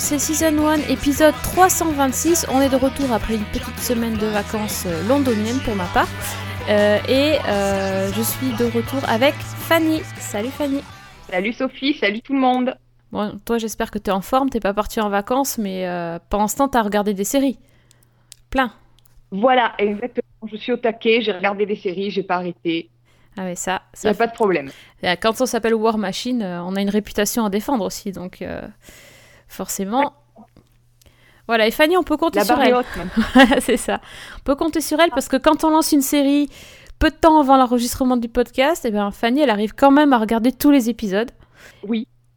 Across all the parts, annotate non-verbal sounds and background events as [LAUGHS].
C'est Season 1, épisode 326. On est de retour après une petite semaine de vacances euh, londoniennes pour ma part. Euh, et euh, je suis de retour avec Fanny. Salut Fanny. Salut Sophie, salut tout le monde. Bon, toi j'espère que tu es en forme, t'es pas partie en vacances, mais pendant ce temps t'as regardé des séries. Plein. Voilà, exactement. Je suis au taquet, j'ai regardé des séries, j'ai pas arrêté. Ah ouais, ça, ça pas de problème. Quand on s'appelle War Machine, euh, on a une réputation à défendre aussi, donc euh, forcément. Voilà, et Fanny, on peut compter sur elle. [LAUGHS] c'est ça. On peut compter sur elle parce que quand on lance une série peu de temps avant l'enregistrement du podcast, et eh bien Fanny, elle arrive quand même à regarder tous les épisodes. Oui. [LAUGHS]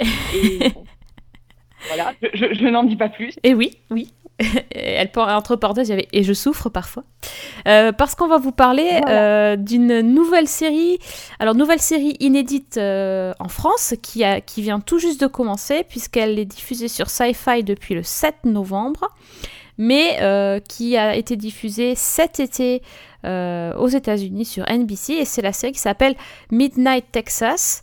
voilà, je, je n'en dis pas plus. Et oui, oui. [LAUGHS] elle entre parenthèses, il y avait et je souffre parfois. Euh, parce qu'on va vous parler euh, d'une nouvelle série. Alors, nouvelle série inédite euh, en France qui, a, qui vient tout juste de commencer, puisqu'elle est diffusée sur Sci-Fi depuis le 7 novembre, mais qui a été diffusée cet été aux États-Unis sur NBC. Et c'est la série qui s'appelle Midnight Texas.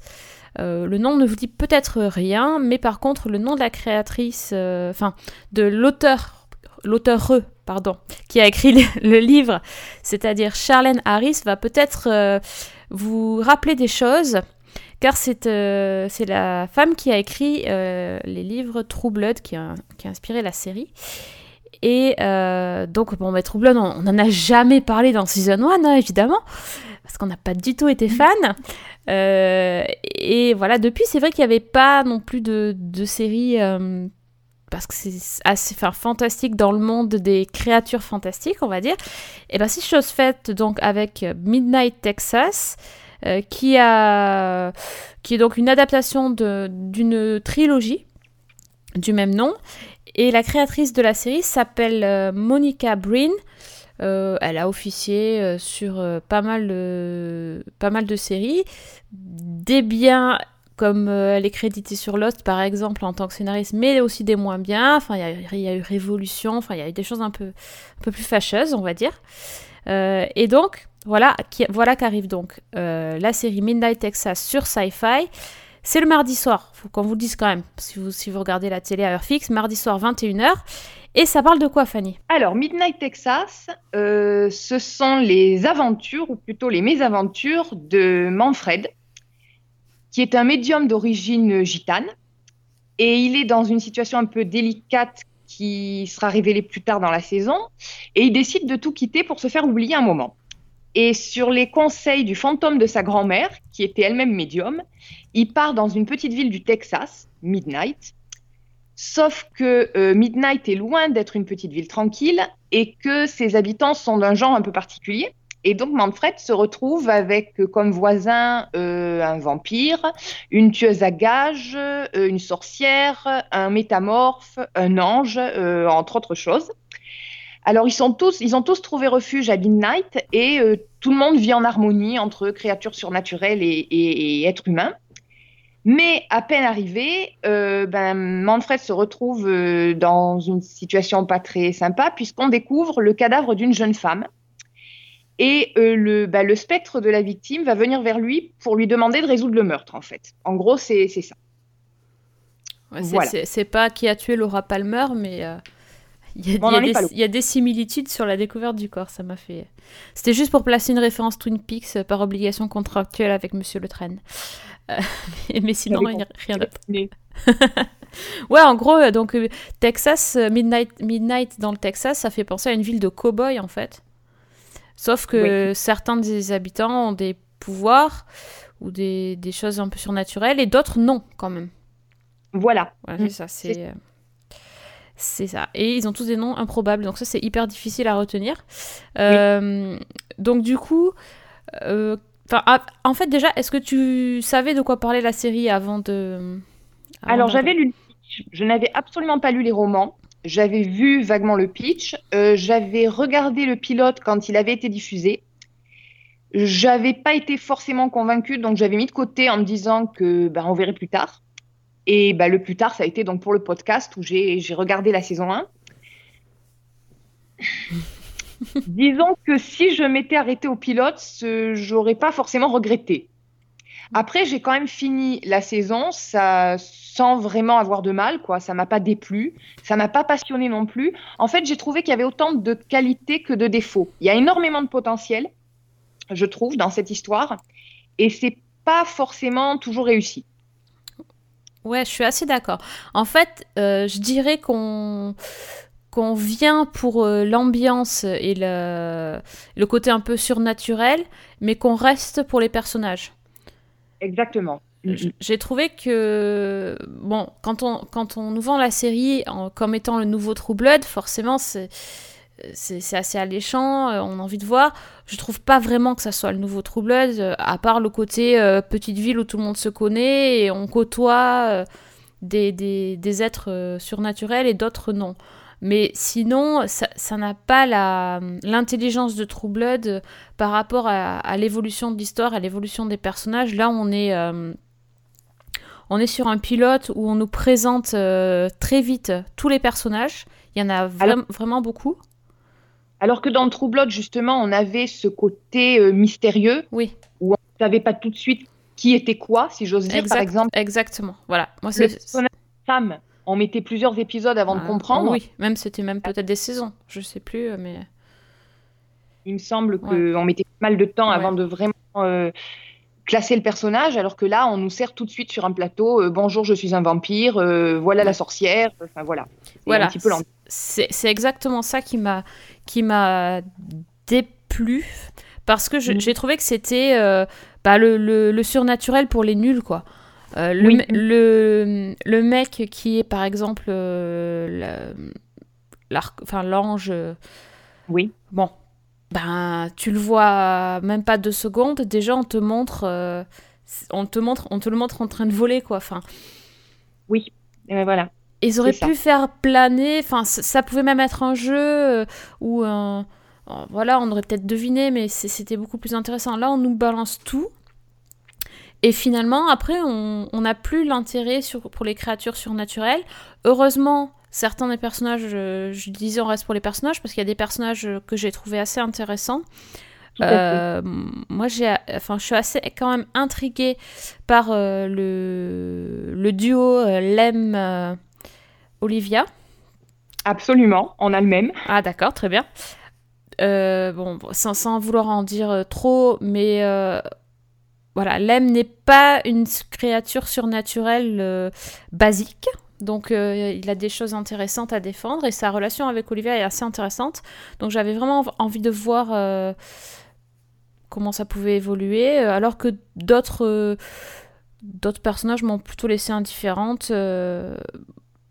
le nom ne vous dit peut-être rien, mais par contre, le nom de la créatrice, enfin, de l'auteur l'auteur pardon, qui a écrit le, livre, c'est-à-dire Charlene Harris, va peut-être euh, vous rappeler des choses, car euh, c'est la femme qui a écrit euh, les livres True Blood, qui a, qui a inspiré la série. Et donc, bon, mais True Blood, on n'en a jamais parlé dans Season 1, hein, évidemment, parce qu'on n'a pas du tout été fan. et voilà, depuis, c'est vrai qu'il n'y avait pas non plus de, de série parce que c'est assez enfin, fantastique dans le monde des créatures fantastiques, on va dire. Et bien, c'est chose faite donc avec Midnight Texas, euh, qui, a, qui est donc une adaptation d'une trilogie du même nom. Et la créatrice de la série s'appelle euh, Monica Breen. Euh, elle a officié sur pas, mal de, pas mal de séries, des biens comme euh, elle est créditée sur Lost par exemple en tant que scénariste, mais aussi des moins bien. Enfin, il y, a eu Révolution, enfin, il y a eu des choses un peu, un peu plus fâcheuses, on va dire. Euh, et donc, voilà, qui, voilà qu'arrive donc euh, la série Midnight Texas sur Sci-Fi. C'est le mardi soir, faut qu'on vous le dise quand même, si vous, si vous regardez la télé à heure fixe, mardi soir 21h. Et ça parle de quoi, Fanny? Alors, Midnight Texas, ce sont les aventures, ou plutôt les mésaventures de Manfred, qui est un médium d'origine gitane. Et il est dans une situation un peu délicate qui sera révélée plus tard dans la saison. Et il décide de tout quitter pour se faire oublier un moment. Et sur les conseils du fantôme de sa grand-mère, qui était elle-même médium, il part dans une petite ville du Texas, Midnight. Sauf que euh, Midnight est loin d'être une petite ville tranquille et que ses habitants sont d'un genre un peu particulier. Et donc Manfred se retrouve avec euh, comme voisin euh, un vampire, une tueuse à gages, euh, une sorcière, un métamorphe, un ange, entre autres choses. Alors ils ont tous trouvé refuge à Midnight et tout le monde vit en harmonie entre créatures surnaturelles et, êtres humains. Mais à peine arrivé, ben, Manfred se retrouve dans une situation pas très sympa puisqu'on découvre le cadavre d'une jeune femme et euh, le, bah, le spectre de la victime va venir vers lui pour lui demander de résoudre le meurtre, en fait. En gros, c'est ça. c'est pas qui a tué Laura Palmer, mais euh, il y, y, a des similitudes sur la découverte du corps. Ça m'a fait. C'était juste pour placer une référence Twin Peaks euh, par obligation contractuelle avec Monsieur Le Train. [LAUGHS] mais, sinon, rien, rien d'autre. [LAUGHS] ouais, en gros, donc Texas, Midnight, Midnight dans le Texas, ça fait penser à une ville de cow-boys en fait. Sauf que certains des habitants ont des pouvoirs ou des, des choses un peu surnaturelles et d'autres non, quand même. Voilà. c'est mm. ça, c'est. C'est ça. Et ils ont tous des noms improbables, donc ça c'est hyper difficile à retenir. Euh, donc du coup, euh, ah, en fait déjà, est-ce que tu savais de quoi parlait la série avant de... Alors j'avais lu, je n'avais absolument pas lu les romans. J'avais vu vaguement le pitch. Euh, j'avais regardé le pilote quand il avait été diffusé. J'avais pas été forcément convaincue, donc j'avais mis de côté en me disant que ben, on verrait plus tard. Et ben, le plus tard, ça a été donc pour le podcast où j'ai regardé la saison 1. [LAUGHS] Disons que si je m'étais arrêtée au pilote, j'aurais pas forcément regretté. Après, j'ai quand même fini la saison. Ça, sans vraiment avoir de mal, quoi. Ça m'a pas déplu, ça m'a pas passionné non plus. En fait, j'ai trouvé qu'il y avait autant de qualités que de défauts. Il y a énormément de potentiel, je trouve, dans cette histoire, et c'est pas forcément toujours réussi. Ouais, je suis assez d'accord. En fait, euh, je dirais qu'on qu'on vient pour euh, l'ambiance et le, le côté un peu surnaturel, mais qu'on reste pour les personnages. Exactement. J'ai trouvé que, bon, quand on, quand on nous vend la série comme étant le nouveau True Blood, forcément, c'est c'est assez alléchant, euh, on a envie de voir. Je trouve pas vraiment que ça soit le nouveau True Blood, euh, à part le côté euh, petite ville où tout le monde se connaît et on côtoie des, des, des, êtres surnaturels et d'autres non. Mais sinon, ça n'a pas l'intelligence de True Blood par rapport à, à l'évolution de l'histoire, à l'évolution des personnages. Là, on est on est sur un pilote où on nous présente euh, très vite tous les personnages. Il y en a vraiment beaucoup. Alors que dans True Blood, justement, on avait ce côté euh, mystérieux. Oui. Où on ne savait pas tout de suite qui était quoi, si j'ose dire, par exemple. Exactement. Voilà. Moi, c'est. femme, on mettait plusieurs épisodes avant de ah, comprendre. Oui, même c'était même peut-être des saisons. Je sais plus, mais. Il me semble qu'on mettait pas mal de temps avant de vraiment. Euh, classer le personnage, alors que là, on nous sert tout de suite sur un plateau euh, bonjour, je suis un vampire, euh, voilà la sorcière. Enfin voilà. Voilà. C'est exactement ça qui m'a qui m'a déplu parce que mm. j'ai trouvé que c'était euh, bah, le, le, surnaturel pour les nuls quoi. le, le, le, mec qui est par exemple l'ange. oui. Bon, ben tu le vois même pas deux secondes, déjà on te montre, euh, on te montre, on te le montre en train de voler quoi. Enfin. Oui, et ben voilà. Ils auraient pu faire planer, enfin ça pouvait même être un jeu euh, où voilà on aurait peut-être deviné, mais c'était beaucoup plus intéressant. Là on nous balance tout. Et finalement, après, on n'a plus l'intérêt pour les créatures surnaturelles. Heureusement, certains des personnages, je, disais on reste pour les personnages parce qu'il y a des personnages que j'ai trouvé assez intéressants. Euh, moi, j'ai, enfin, je suis assez quand même intriguée par euh, le, le, duo euh, Lem Olivia. Absolument, on a le même. Ah d'accord, très bien. bon, sans, sans, vouloir en dire trop, mais voilà, Lem n'est pas une créature surnaturelle basique. Donc euh, il a des choses intéressantes à défendre et sa relation avec Olivia est assez intéressante. Donc j'avais vraiment envie de voir euh, comment ça pouvait évoluer, euh, alors que d'autres personnages m'ont plutôt laissé indifférente.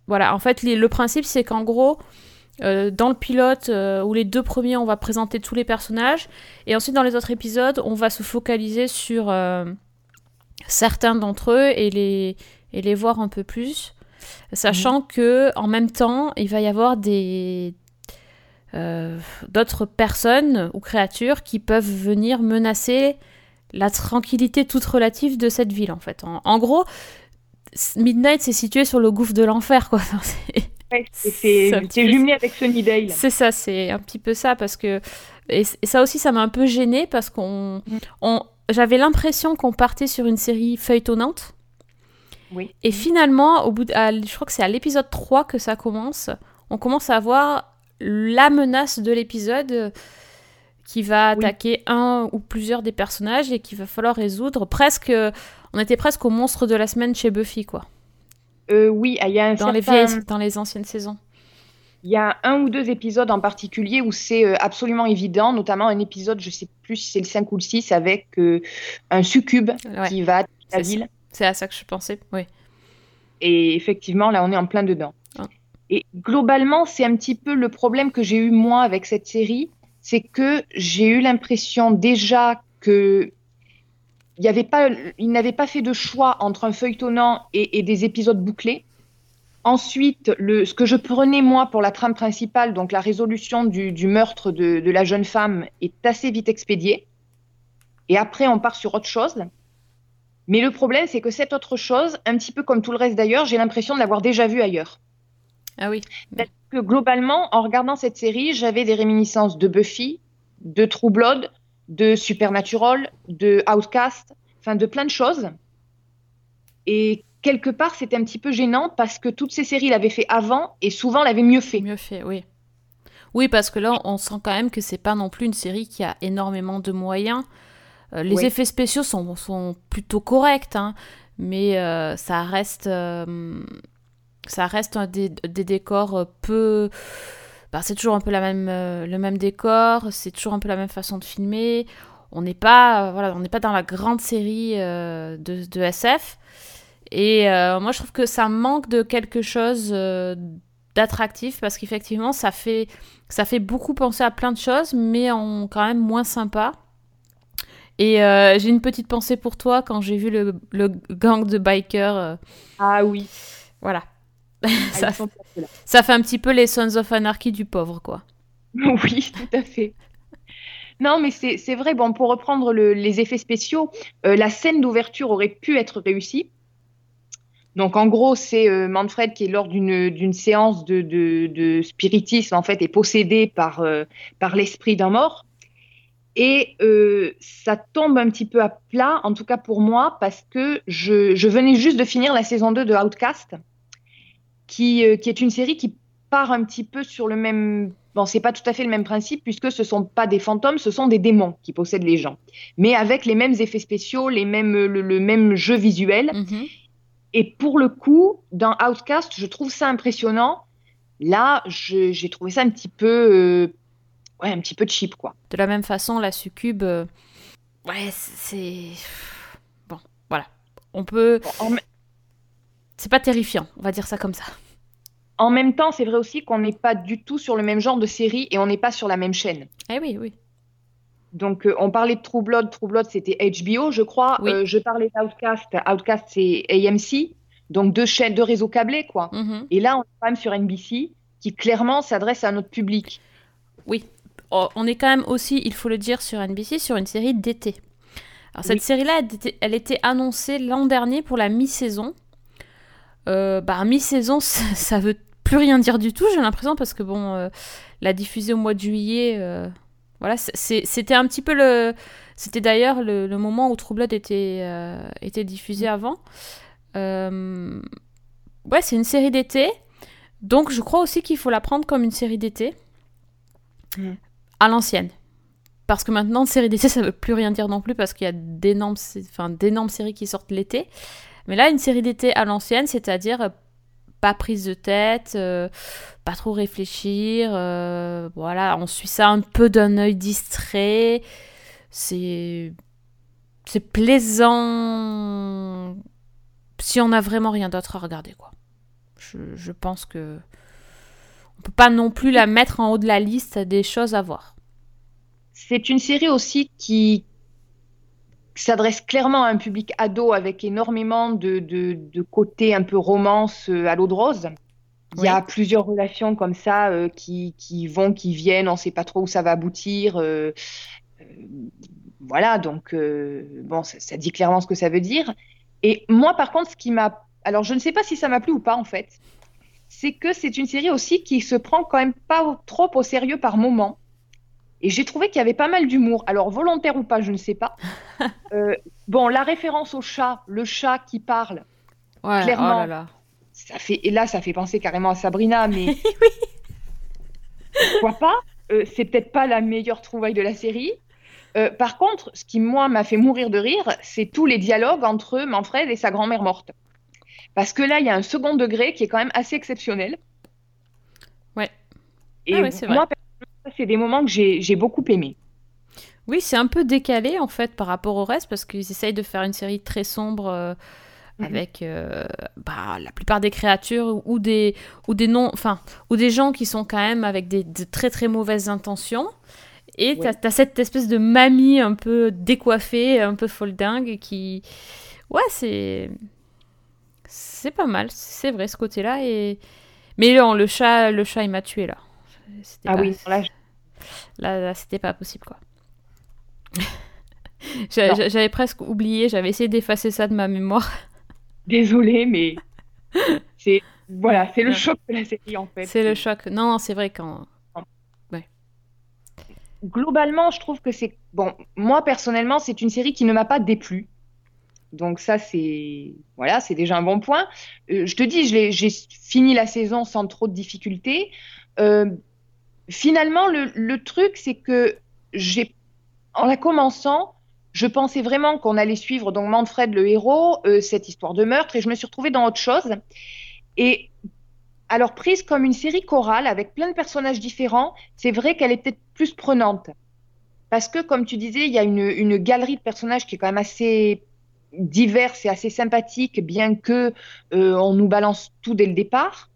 voilà, en fait le principe c'est qu'en gros dans le pilote où les deux premiers on va présenter tous les personnages et ensuite dans les autres épisodes on va se focaliser sur certains d'entre eux et les voir un peu plus sachant mhm. que en même temps, il va y avoir des euh, d'autres personnes ou créatures qui peuvent venir menacer la tranquillité toute relative de cette ville en fait. En, gros, Midnight c'est situé sur le gouffre de l'enfer quoi. [LAUGHS] c'est jumelé [LAUGHS] avec Sunnydale. C'est ça, c'est un petit peu ça parce que et, ça aussi ça m'a un peu gêné parce qu'on mm. j'avais l'impression qu'on partait sur une série feuilletonnante et finalement, au bout je crois que c'est à l'épisode 3 que ça commence, on commence à voir la menace de l'épisode euh, qui va attaquer un ou plusieurs des personnages et qu'il va falloir résoudre. Presque, on était presque au monstre de la semaine chez Buffy, quoi. Euh, oui, il y a un dans les vieilles, dans les anciennes saisons. Il y a un ou deux épisodes en particulier où c'est euh, absolument évident, notamment un épisode, je sais plus si c'est le 5 ou le 6, avec un succube qui va attaquer la ville. C'est à ça que je pensais, oui. Et effectivement, là, on est en plein dedans. Ah. Et globalement, c'est un petit peu le problème que j'ai eu moi avec cette série, c'est que j'ai eu l'impression déjà que il n'avait pas, il n'avait pas fait de choix entre un feuilletonnant et, des épisodes bouclés. Ensuite, le, ce que je prenais moi pour la trame principale, donc la résolution du, meurtre de, de, la jeune femme, est assez vite expédiée. Et après, on part sur autre chose. Mais le problème, c'est que cette autre chose, un petit peu comme tout le reste d'ailleurs, j'ai l'impression de l'avoir déjà vu ailleurs. Ah oui. Parce que globalement, en regardant cette série, j'avais des réminiscences de Buffy, de True Blood, de Supernatural, de Outcast, enfin de plein de choses. Et quelque part, c'était un petit peu gênant parce que toutes ces séries l'avaient fait avant et souvent l'avaient mieux fait. Mieux fait, oui. Oui, parce que là, on sent quand même que c'est pas non plus une série qui a énormément de moyens. Euh, les effets spéciaux sont, sont plutôt corrects, hein, mais euh, ça reste, euh, ça reste des, décors peu. Bah, c'est toujours un peu la même, le même décor, c'est toujours un peu la même façon de filmer. On n'est pas, voilà, on n'est pas dans la grande série de, de, SF. Et moi, je trouve que ça manque de quelque chose d'attractif parce qu'effectivement, ça fait, ça fait beaucoup penser à plein de choses, mais en quand même moins sympa. Et euh, j'ai une petite pensée pour toi quand j'ai vu le, gang de bikers. Euh. Ah oui. Voilà. Ah, [LAUGHS] ça, ça, fait un petit peu les Sons of Anarchy du pauvre, quoi. [LAUGHS] Oui, tout à fait. Non, mais c'est vrai, bon, pour reprendre les effets spéciaux, euh, la scène d'ouverture aurait pu être réussie. Donc, en gros, c'est Manfred qui est lors d'une séance de, de, spiritisme, en fait, est possédé par, par l'esprit d'un mort. Et euh, ça tombe un petit peu à plat, en tout cas pour moi, parce que je, venais juste de finir la saison 2 de Outcast, qui, euh, qui, est une série qui part un petit peu sur le même... Bon, c'est pas tout à fait le même principe, puisque ce sont pas des fantômes, ce sont des démons qui possèdent les gens, mais avec les mêmes effets spéciaux, les mêmes, le, même jeu visuel. Mm-hmm. Et pour le coup, dans Outcast, je trouve ça impressionnant. Là, j'ai trouvé ça un petit peu... Euh, ouais, un petit peu cheap, quoi. De la même façon, la succube, euh, ouais, c'est. Bon, voilà. On peut. C'est pas terrifiant, on va dire ça comme ça. En même temps, c'est vrai aussi qu'on n'est pas du tout sur le même genre de série et on n'est pas sur la même chaîne. Eh oui, oui. Donc, euh, on parlait de True Blood. True Blood, c'était HBO, je crois. Euh, je parlais d'Outcast. Outcast, c'est AMC. Donc, deux chaînes, deux réseaux câblés, quoi. Mm-hmm. Et là, on est quand même sur NBC, qui clairement s'adresse à notre public. Oui, on est quand même aussi, il faut le dire, sur NBC, sur une série d'été. Alors cette série-là, elle, était annoncée l'an dernier pour la mi-saison. Euh, bah, mi-saison, [LAUGHS] ça, veut plus rien dire du tout, j'ai l'impression, parce que bon, euh, la diffuser au mois de juillet, euh, voilà, c'était un petit peu le. C'était d'ailleurs le, moment où True Blood était, était diffusé avant. ouais, c'est une série d'été. Donc je crois aussi qu'il faut la prendre comme une série d'été. Mm à l'ancienne. Parce que maintenant, série d'été, ça veut plus rien dire non plus, parce qu'il y a d'énormes, séries qui sortent l'été. Mais là, une série d'été à l'ancienne, c'est-à-dire euh, pas prise de tête, euh, pas trop réfléchir, euh, voilà, on suit ça un peu d'un œil distrait. C'est c'est plaisant si on n'a vraiment rien d'autre à regarder, quoi. Je pense que on peut pas non plus la mettre en haut de la liste des choses à voir. C'est une série aussi qui s'adresse clairement à un public ado avec énormément de, de, côté un peu romance euh, à l'eau de rose. Il y a plusieurs relations comme ça euh, qui, qui, vont, qui viennent, on ne sait pas trop où ça va aboutir. Euh, voilà, donc bon, ça, ça, dit clairement ce que ça veut dire. Et moi, par contre, ce qui m'a. Alors, je ne sais pas si ça m'a plu ou pas, en fait c'est que c'est une série aussi qui se prend quand même pas trop au sérieux par moment. Et j'ai trouvé qu'il y avait pas mal d'humour. Alors, volontaire ou pas, je ne sais pas. [LAUGHS] Euh, bon, la référence au chat, le chat qui parle, ouais, clairement, oh là Ça fait, et là, ça fait penser carrément à Sabrina, mais [LAUGHS] oui. pourquoi pas? Euh, C'est peut-être pas la meilleure trouvaille de la série. Euh, par contre, ce qui, moi, m'a fait mourir de rire, c'est tous les dialogues entre Manfred et sa grand-mère morte. Parce que là, il y a un second degré qui est quand même assez exceptionnel. Ouais. Et ah moi, c'est des moments que j'ai beaucoup aimés. Oui, c'est un peu décalé en fait par rapport au reste parce qu'ils essayent de faire une série très sombre euh, mhm. avec euh, bah, la plupart des créatures ou des ou des non, enfin ou des gens qui sont quand même avec des de très très mauvaises intentions. Et tu as, cette espèce de mamie un peu décoiffée, un peu folle dingue qui, ouais, c'est c'est pas mal, c'est vrai ce côté-là. Et... Mais non, le chat, le chat, il m'a tué là. Ah oui, là, là, c'était pas possible quoi. [LAUGHS] j'avais presque oublié, j'avais essayé d'effacer ça de ma mémoire. [LAUGHS] Désolée, mais [LAUGHS] c'est voilà, c'est le choc de la série en fait. C'est le choc. Non, c'est vrai quand. Ouais. Globalement, je trouve que c'est bon. Moi personnellement, c'est une série qui ne m'a pas déplu. Donc ça, c'est voilà, c'est déjà un bon point. Euh, je te dis, j'ai fini la saison sans trop de difficultés. Euh, finalement, le, le truc, c'est que j'ai, en la commençant, je pensais vraiment qu'on allait suivre donc Manfred le héros, euh, cette histoire de meurtre, et je me suis retrouvée dans autre chose. Et alors prise comme une série chorale avec plein de personnages différents, c'est vrai qu'elle est peut-être plus prenante. Parce que, comme tu disais, il y a une, une, galerie de personnages qui est quand même assez diverse et assez sympathique, bien que euh, on nous balance tout dès le départ.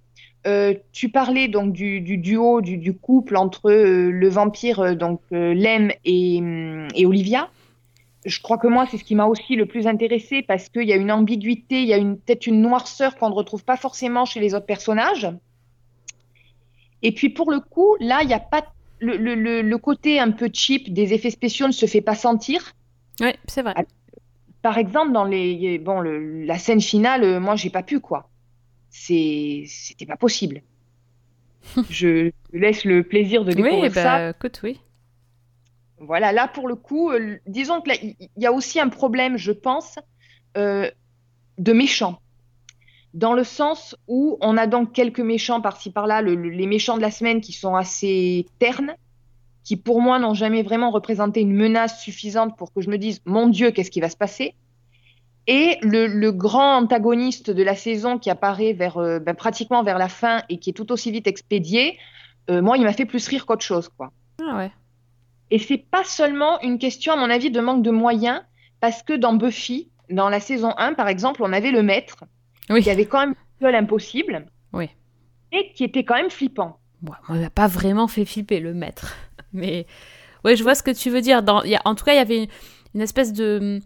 Euh, tu parlais donc du, du duo, du, du, couple entre euh, le vampire euh, donc Lem et, hum, et, Olivia. Je crois que moi, c'est ce qui m'a aussi le plus intéressé parce qu'il y a une ambiguïté, il y a peut-être une noirceur qu'on ne retrouve pas forcément chez les autres personnages. Et puis pour le coup, là, il n'y a pas le, le, le, côté un peu cheap des effets spéciaux ne se fait pas sentir. Oui, c'est vrai. Par exemple, dans les, bon, la scène finale, moi, j'ai pas pu, quoi. C'était pas possible. [LAUGHS] Je laisse le plaisir de découvrir oui, bah, ça. Écoute, oui. Voilà, là, pour le coup, euh, disons qu'il y a aussi un problème, je pense, euh, de méchants dans le sens où on a donc quelques méchants par-ci par-là, le, le, les méchants de la semaine qui sont assez ternes, qui pour moi n'ont jamais vraiment représenté une menace suffisante pour que je me dise mon Dieu, qu'est-ce qui va se passer Et le, le, grand antagoniste de la saison qui apparaît vers, euh, ben, pratiquement vers la fin et qui est tout aussi vite expédié, euh, moi, il m'a fait plus rire qu'autre chose. Quoi. Ah ouais. Et c'est pas seulement une question, à mon avis, de manque de moyens, parce que dans Buffy, dans la saison 1, par exemple, on avait le maître oui. qui avait quand même un viol impossible oui. et qui était quand même flippant. Bon, on n'a pas vraiment fait flipper le maître, mais ouais, je vois ce que tu veux dire. Dans, y a, en tout cas, il y avait une, une espèce de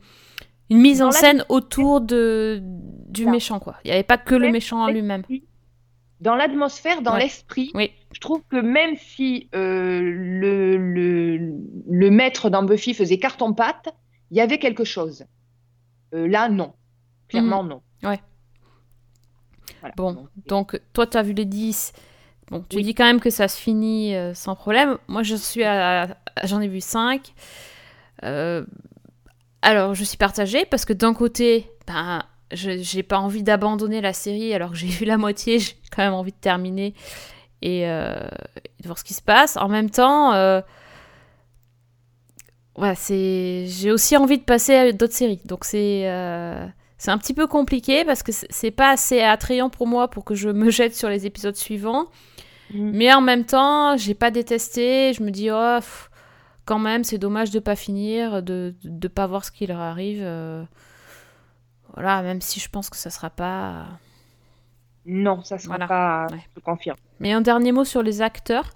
une mise en scène autour de du méchant, quoi. Il n'y avait pas que le méchant en lui-même. Dans l'atmosphère, dans ouais. l'esprit, oui. je trouve que même si euh, le, le, le maître dans Buffy faisait carton-pâte, il y avait quelque chose. Euh, là, non. Clairement, mmh. non. Ouais. Voilà. Bon, donc toi, tu as vu les 10. Bon, tu oui. dis quand même que ça se finit euh, sans problème. Moi, je suis à, à j'en ai vu 5. Euh, alors, je suis partagée parce que d'un côté, ben, je j'ai pas envie d'abandonner la série alors que j'ai vu la moitié. [LAUGHS] J'ai quand même envie de terminer et, euh, et, de voir ce qui se passe. En même temps, euh, c'est j'ai aussi envie de passer à d'autres séries. Donc c'est c'est un petit peu compliqué parce que c'est pas assez attrayant pour moi pour que je me [LAUGHS] jette sur les épisodes suivants. Mmh. Mais en même temps, j'ai pas détesté. Je me dis, oh, pff, quand même, c'est dommage de pas finir, de ne pas voir ce qui leur arrive. Euh... Voilà, même si je pense que ça sera pas. Non, ça sera voilà. pas. Ouais. Je confirme. Mais un dernier mot sur les acteurs.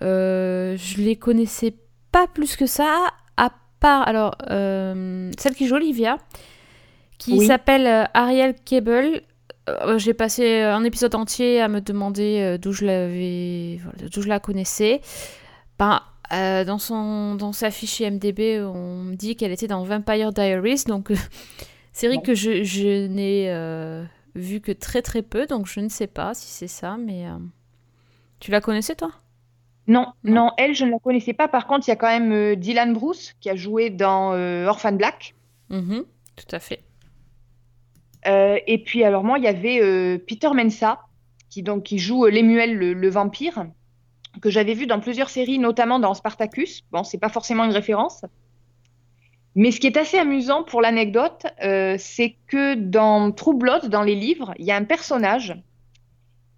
Euh, je les connaissais pas plus que ça, à part. Alors, euh, celle qui joue Olivia qui oui. s'appelle Ariel Cable. Euh, J'ai passé un épisode entier à me demander euh, d'où je l'avais, d'où je la connaissais. Ben, euh, dans son dans sa fiche IMDb, on me dit qu'elle était dans Vampire Diaries, donc [LAUGHS] série que je, je n'ai euh, vue que très très peu, donc je ne sais pas si c'est ça, mais tu la connaissais toi? Non, non, non, elle, je ne la connaissais pas. Par contre, il y a quand même Dylan Bruce qui a joué dans Orphan Black. Mm -hmm, tout à fait. Euh, et puis, alors, moi, il y avait euh, Peter Mensa qui, donc, qui joue euh, Lemuel le, le, vampire, que j'avais vu dans plusieurs séries, notamment dans Spartacus. Bon, c'est pas forcément une référence. Mais ce qui est assez amusant pour l'anecdote, euh, c'est que dans True Blood, dans les livres, il y a un personnage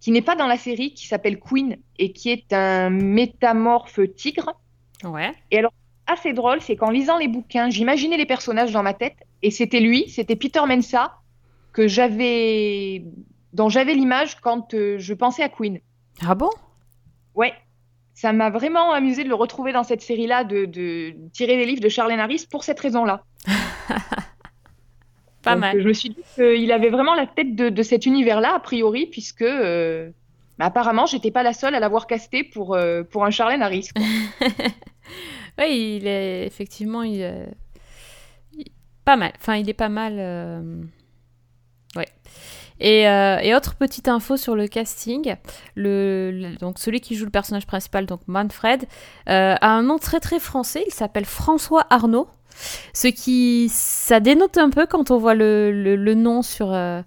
qui n'est pas dans la série, qui s'appelle Queen et qui est un métamorphe tigre. Ouais. Et alors, assez drôle, c'est qu'en lisant les bouquins, j'imaginais les personnages dans ma tête et c'était lui, c'était Peter Mensa que j'avais, dont j'avais l'image quand euh, je pensais à Queen. Ah bon? Ouais. Ça m'a vraiment amusé de le retrouver dans cette série-là, de, de, tirer des livres de Charlene Harris pour cette raison-là. [LAUGHS] Pas Donc, mal. Je me suis dit qu'il avait vraiment la tête de, de cet univers-là, a priori, puisque euh, bah, apparemment, j'étais pas la seule à l'avoir casté pour, euh, pour un Charlene Harris. [LAUGHS] oui, il est effectivement il est... Pas mal. Enfin, il est pas mal. Euh... Euh, et, autre petite info sur le casting, donc celui qui joue le personnage principal, donc Manfred, euh, a un nom très très français. Il s'appelle François Arnaud. Ce qui, ça dénote un peu quand on voit le, le, nom sur, euh,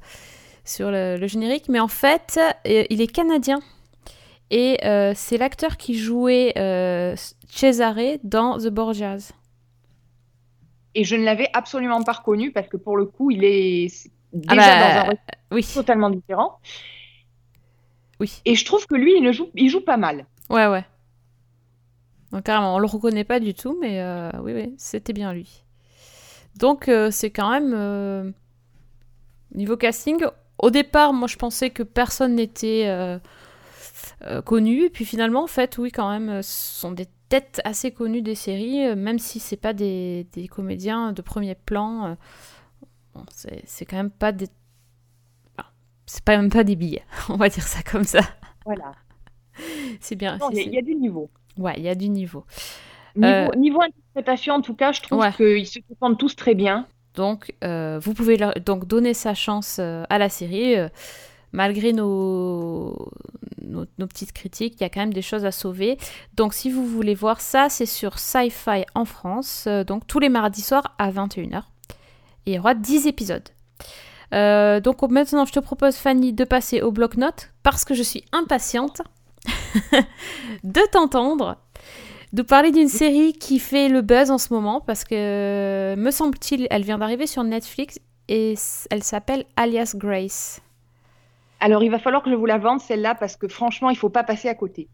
sur le, générique, mais en fait, il est canadien. Et c'est l'acteur qui jouait Cesare dans The Borgias. Et je ne l'avais absolument pas reconnu parce que pour le coup, il est ah déjà bah, dans un oui. totalement différent. Oui. Et je trouve que lui, il, joue, il joue pas mal. Ouais, ouais. Donc carrément, on le reconnaît pas du tout, mais euh, oui, oui, c'était bien lui. Donc euh, c'est quand même euh, niveau casting. Au départ, moi je pensais que personne n'était connu, et puis finalement, en fait, oui, quand même, ce sont des têtes assez connues des séries, même si c'est pas des, des, comédiens de premier plan. C'est quand même pas des c'est pas même pas des billets, [LAUGHS] on va dire ça comme ça. Voilà. [LAUGHS] c'est bien. Il y, a du niveau. Ouais, il y a du niveau. Niveau, euh, interprétation, en tout cas, je trouve qu'ils se défendent tous très bien. Donc, euh, vous pouvez leur... donc donner sa chance euh, à la série. malgré nos... nos... petites critiques, il y a quand même des choses à sauver. Donc, si vous voulez voir ça, c'est sur Sci-Fi en France. donc, tous les mardis soirs à 21h. Il y aura 10 épisodes. donc maintenant, je te propose, Fanny, de passer au bloc-notes parce que je suis impatiente [LAUGHS] de t'entendre, de parler d'une série qui fait le buzz en ce moment, parce que, me semble-t-il, elle vient d'arriver sur Netflix et elle s'appelle Alias Grace. Alors, il va falloir que je vous la vende, celle-là, parce que franchement, il ne faut pas passer à côté.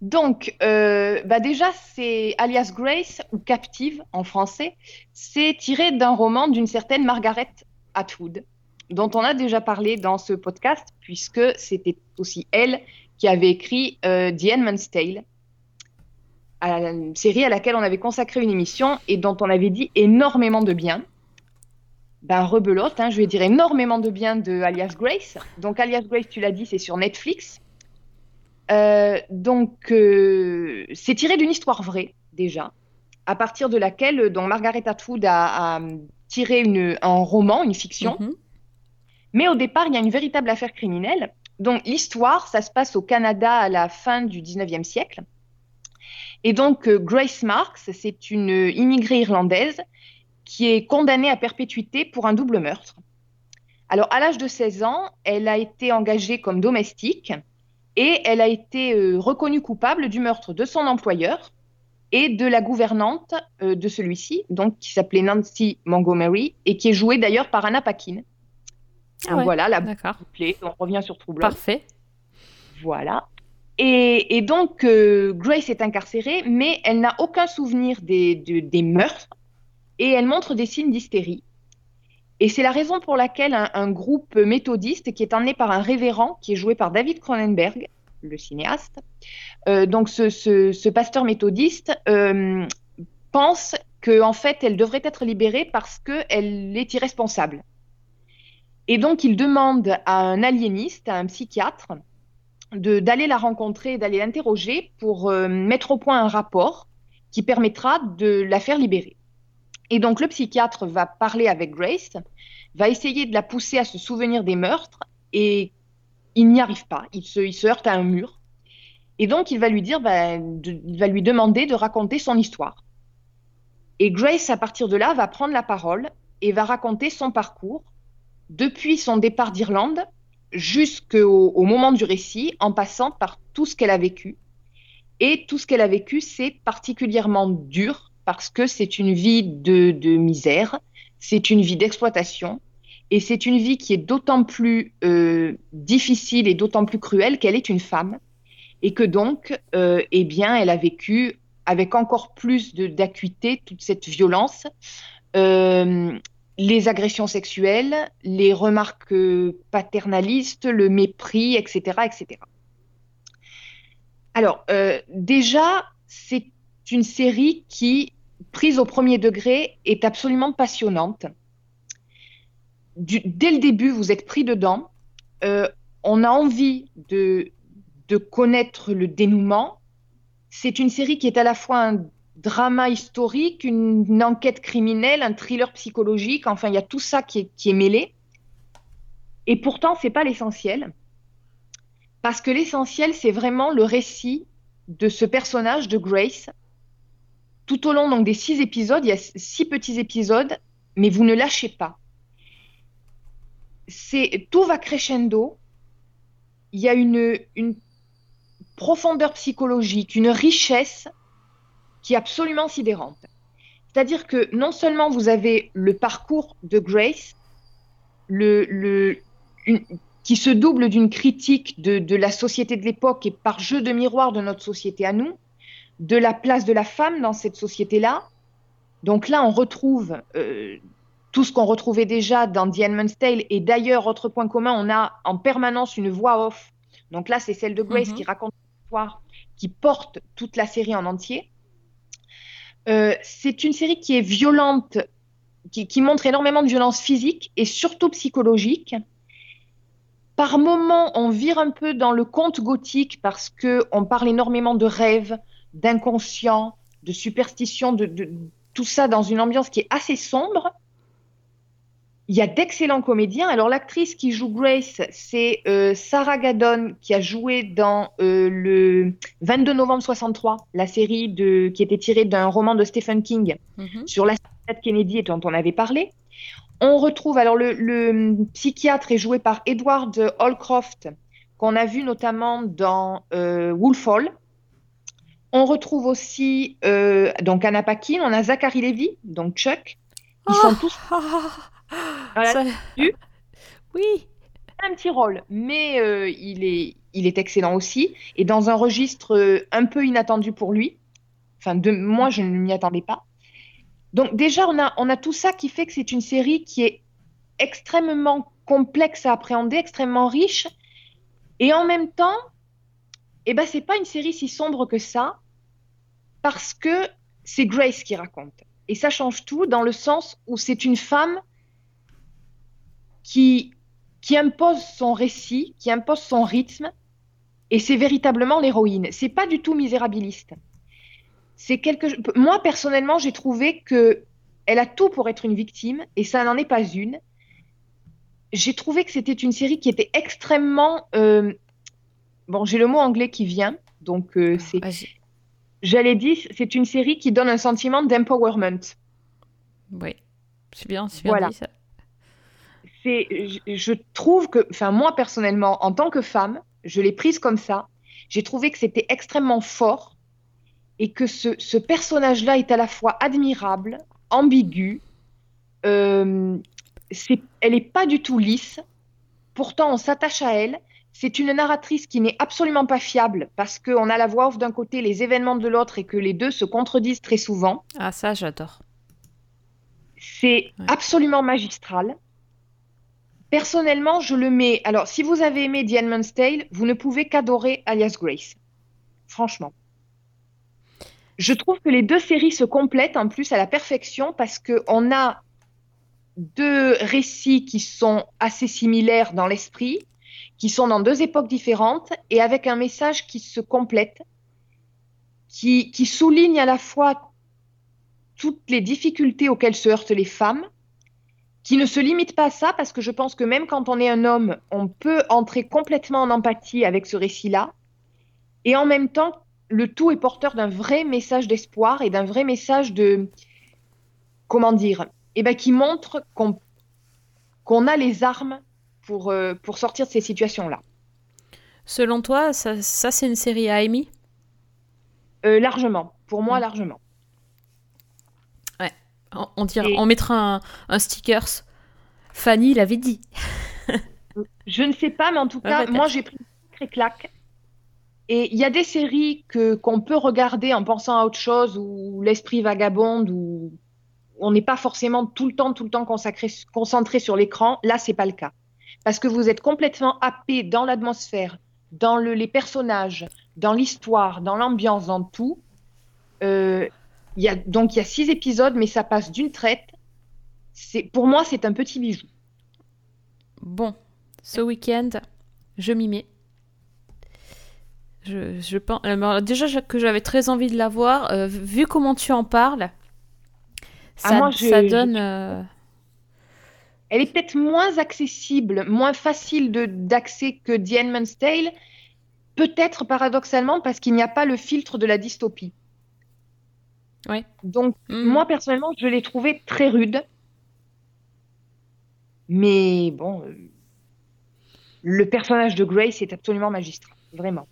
Donc, euh, bah déjà, c'est Alias Grace, ou Captive en français. C'est tiré d'un roman d'une certaine Margaret Atwood, dont on a déjà parlé dans ce podcast, puisque c'était aussi elle qui avait écrit euh, The Handmaid's Tale, une série à laquelle on avait consacré une émission et dont on avait dit énormément de bien. Ben, rebelote, hein, je vais dire énormément de bien de Alias Grace. Donc, Alias Grace, tu l'as dit, c'est sur Netflix. Euh, donc, euh, c'est tiré d'une histoire vraie, déjà, à partir de laquelle donc, Margaret Atwood a, tiré une, un roman, une fiction. Mm-hmm. Mais au départ, il y a une véritable affaire criminelle donc l'histoire, ça se passe au Canada à la fin du 19e siècle. Et donc euh, Grace Marks, c'est une immigrée irlandaise qui est condamnée à perpétuité pour un double meurtre. Alors à l'âge de 16 ans, elle a été engagée comme domestique et elle a été euh, reconnue coupable du meurtre de son employeur et de la gouvernante euh, de celui-ci, donc qui s'appelait Nancy Montgomery et qui est jouée d'ailleurs par Anna Paquin. Ah voilà, la boucle. On revient sur Trouble. Parfait. Voilà. Et, donc, euh, Grace est incarcérée, mais elle n'a aucun souvenir des, des, meurtres et elle montre des signes d'hystérie. Et c'est la raison pour laquelle un, groupe méthodiste qui est emmené par un révérend qui est joué par David Cronenberg, le cinéaste, euh, donc ce, pasteur méthodiste euh, pense qu'en en fait elle devrait être libérée parce qu'elle est irresponsable. Et donc, il demande à un aliéniste, à un psychiatre, d'aller la rencontrer d'aller l'interroger pour euh, mettre au point un rapport qui permettra de la faire libérer. Et donc, le psychiatre va parler avec Grace, va essayer de la pousser à se souvenir des meurtres et il n'y arrive pas. Il se, heurte à un mur. Et donc, il va lui dire, ben, il va lui demander de raconter son histoire. Et Grace, à partir de là, va prendre la parole et va raconter son parcours depuis son départ d'Irlande jusqu'au moment du récit, en passant par tout ce qu'elle a vécu. Et tout ce qu'elle a vécu, c'est particulièrement dur parce que c'est une vie de, misère, c'est une vie d'exploitation, et c'est une vie qui est d'autant plus euh, difficile et d'autant plus cruelle qu'elle est une femme, et que donc, euh, eh bien, elle a vécu avec encore plus d'acuité toute cette violence. Euh, les agressions sexuelles, les remarques paternalistes, le mépris, etc. etc. Alors, déjà, c'est une série qui, prise au premier degré, est absolument passionnante. dès le début, vous êtes pris dedans. Euh, on a envie de, de connaître le dénouement. C'est une série qui est à la fois un drama historique, une, enquête criminelle, un thriller psychologique. Enfin, il y a tout ça qui est, mêlé. Et pourtant, c'est pas l'essentiel. Parce que l'essentiel, c'est vraiment le récit de ce personnage de Grace tout au long donc, des six épisodes, il y a six petits épisodes, mais vous ne lâchez pas. C'est tout va crescendo. Il y a une, profondeur psychologique, une richesse qui est absolument sidérante. C'est-à-dire que non seulement vous avez le parcours de Grace, qui se double d'une critique de, la société de l'époque et par jeu de miroir de notre société à nous, de la place de la femme dans cette société-là. Donc là, on retrouve euh, tout ce qu'on retrouvait déjà dans The Handmaid's Tale. Et d'ailleurs, autre point commun, on a en permanence une voix off. Donc là, c'est celle de Grace mm -hmm. qui raconte l'histoire, qui porte toute la série en entier. Euh, c'est une série qui est violente, qui, qui, montre énormément de violence physique et surtout psychologique. Par moments, on vire un peu dans le conte gothique parce qu'on parle énormément de rêves, d'inconscient, de superstition, de, de, tout ça dans une ambiance qui est assez sombre. Il y a d'excellents comédiens. Alors l'actrice qui joue Grace, c'est euh, Sarah Gadon qui a joué dans euh, le 22 novembre 63, la série de, qui était tirée d'un roman de Stephen King mm -hmm. sur l'assassinat de Kennedy et dont on avait parlé. On retrouve alors le, le psychiatre est joué par Edward Holcroft qu'on a vu notamment dans euh, Wolf Hall. On retrouve aussi euh, donc Anna Paquin, on a Zachary Levy, donc Chuck. Ils oh, sont tous. [LAUGHS] Voilà, ça... Oui. Un petit rôle, mais euh, il, est, il est excellent aussi. Et dans un registre euh, un peu inattendu pour lui. Enfin, de, moi, je ne m'y attendais pas. Donc, déjà, on a, on a tout ça qui fait que c'est une série qui est extrêmement complexe à appréhender, extrêmement riche. Et en même temps, eh ben, c'est pas une série si sombre que ça, parce que c'est Grace qui raconte. Et ça change tout dans le sens où c'est une femme qui, qui impose son récit, qui impose son rythme, et c'est véritablement l'héroïne. C'est pas du tout misérabiliste. C'est quelque moi personnellement, j'ai trouvé que elle a tout pour être une victime et ça n'en est pas une. J'ai trouvé que c'était une série qui était extrêmement euh... bon, j'ai le mot anglais qui vient, donc euh, c'est j'allais dire c'est une série qui donne un sentiment d'empowerment. Oui. C'est bien, c'est bien voilà. dit ça je, je trouve que, enfin moi personnellement, en tant que femme, je l'ai prise comme ça. J'ai trouvé que c'était extrêmement fort et que ce, ce personnage-là est à la fois admirable, ambigu. Euh, est, elle n'est pas du tout lisse. Pourtant, on s'attache à elle. C'est une narratrice qui n'est absolument pas fiable parce qu'on a la voix off d'un côté, les événements de l'autre et que les deux se contredisent très souvent. Ah, ça, j'adore. C'est ouais. absolument magistral. Personnellement, je le mets. Alors, si vous avez aimé The Handmaid's Tale, vous ne pouvez qu'adorer Alias Grace. Franchement. Je trouve que les deux séries se complètent en plus à la perfection parce qu'on a deux récits qui sont assez similaires dans l'esprit, qui sont dans deux époques différentes et avec un message qui se complète, qui, qui souligne à la fois toutes les difficultés auxquelles se heurtent les femmes, qui ne se limite pas à ça, parce que je pense que même quand on est un homme, on peut entrer complètement en empathie avec ce récit-là. Et en même temps, le tout est porteur d'un vrai message d'espoir et d'un vrai message de. Comment dire eh ben, Qui montre qu'on qu a les armes pour, euh, pour sortir de ces situations-là. Selon toi, ça, ça c'est une série à Amy? Euh, Largement. Pour moi, mmh. largement. On, dirait, Et... on mettra un, un stickers. Fanny l'avait dit. [LAUGHS] je ne sais pas, mais en tout cas, ouais, moi j'ai pris très claque. Et il y a des séries que qu'on peut regarder en pensant à autre chose, où l'esprit vagabonde, où on n'est pas forcément tout le temps, tout le temps consacré, concentré sur l'écran. Là, c'est pas le cas, parce que vous êtes complètement happé dans l'atmosphère, dans le, les personnages, dans l'histoire, dans l'ambiance, dans tout. Euh, y a, donc il y a six épisodes, mais ça passe d'une traite. C'est, pour moi, c'est un petit bijou. Bon, ce week-end, je m'y mets. Je, je pense, euh, déjà que j'avais très envie de la voir, euh, vu comment tu en parles, ça, ah, moi, ça donne. Euh... Elle est peut-être moins accessible, moins facile d'accès que The Handmaid's Tale, peut-être paradoxalement parce qu'il n'y a pas le filtre de la dystopie. Ouais. Donc, Mhm. moi, personnellement, je l'ai trouvé très rude. Mais bon, euh, le personnage de Grace est absolument magistral, vraiment.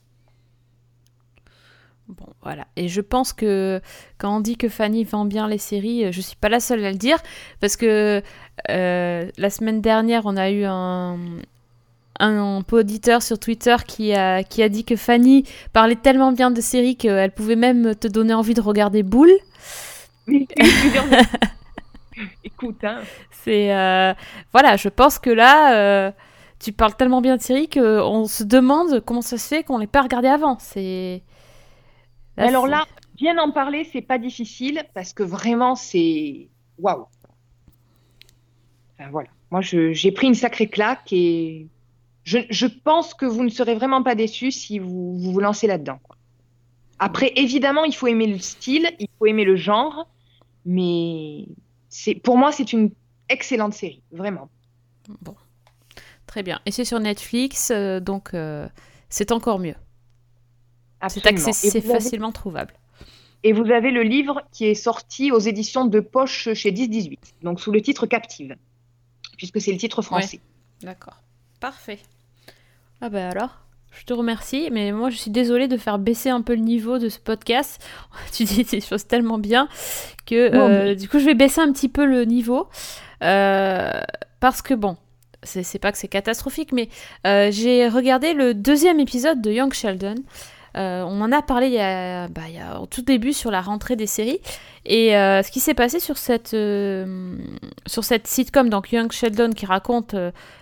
Bon, voilà. Et je pense que quand on dit que Fanny vend bien les séries, euh, je suis pas la seule à le dire, parce que euh, la semaine dernière, on a eu un, un auditeur sur Twitter qui a, qui a dit que Fanny parlait tellement bien de séries qu'elle pouvait même te donner envie de regarder Boule. Oui. [LAUGHS] Écoute, hein, C'est euh, voilà, je pense que là, euh, tu parles tellement bien de séries qu'on se demande comment ça se fait qu'on l'ait pas regardé avant. C'est Alors là, bien en parler, c'est pas difficile parce que vraiment, c'est waouh. Enfin, voilà. Moi, j'ai pris une sacrée claque et je, je pense que vous ne serez vraiment pas déçus si vous vous, vous lancez là-dedans. Après, évidemment, il faut aimer le style, il faut aimer le genre, mais c'est pour moi, c'est une excellente série, vraiment. Bon, très bien. Et c'est sur Netflix, euh, donc euh, c'est encore mieux. C'est Absolument. avez- facilement trouvable. Et vous avez le livre qui est sorti aux éditions de poche chez 10-18, donc sous le titre Captive, puisque c'est le titre français. D'accord. Parfait. Ah bah alors, je te remercie, mais moi je suis désolée de faire baisser un peu le niveau de ce podcast. [LAUGHS] tu dis des choses tellement bien que euh, du coup je vais baisser un petit peu le niveau. Euh, parce que bon, c'est c'est pas que c'est catastrophique, mais euh, j'ai regardé le deuxième épisode de Young Sheldon. Euh, on en a parlé il y a, bah, il y a au tout début sur la rentrée des séries. Et euh, ce qui s'est passé sur cette, euh, sur cette sitcom, donc Young Sheldon, qui raconte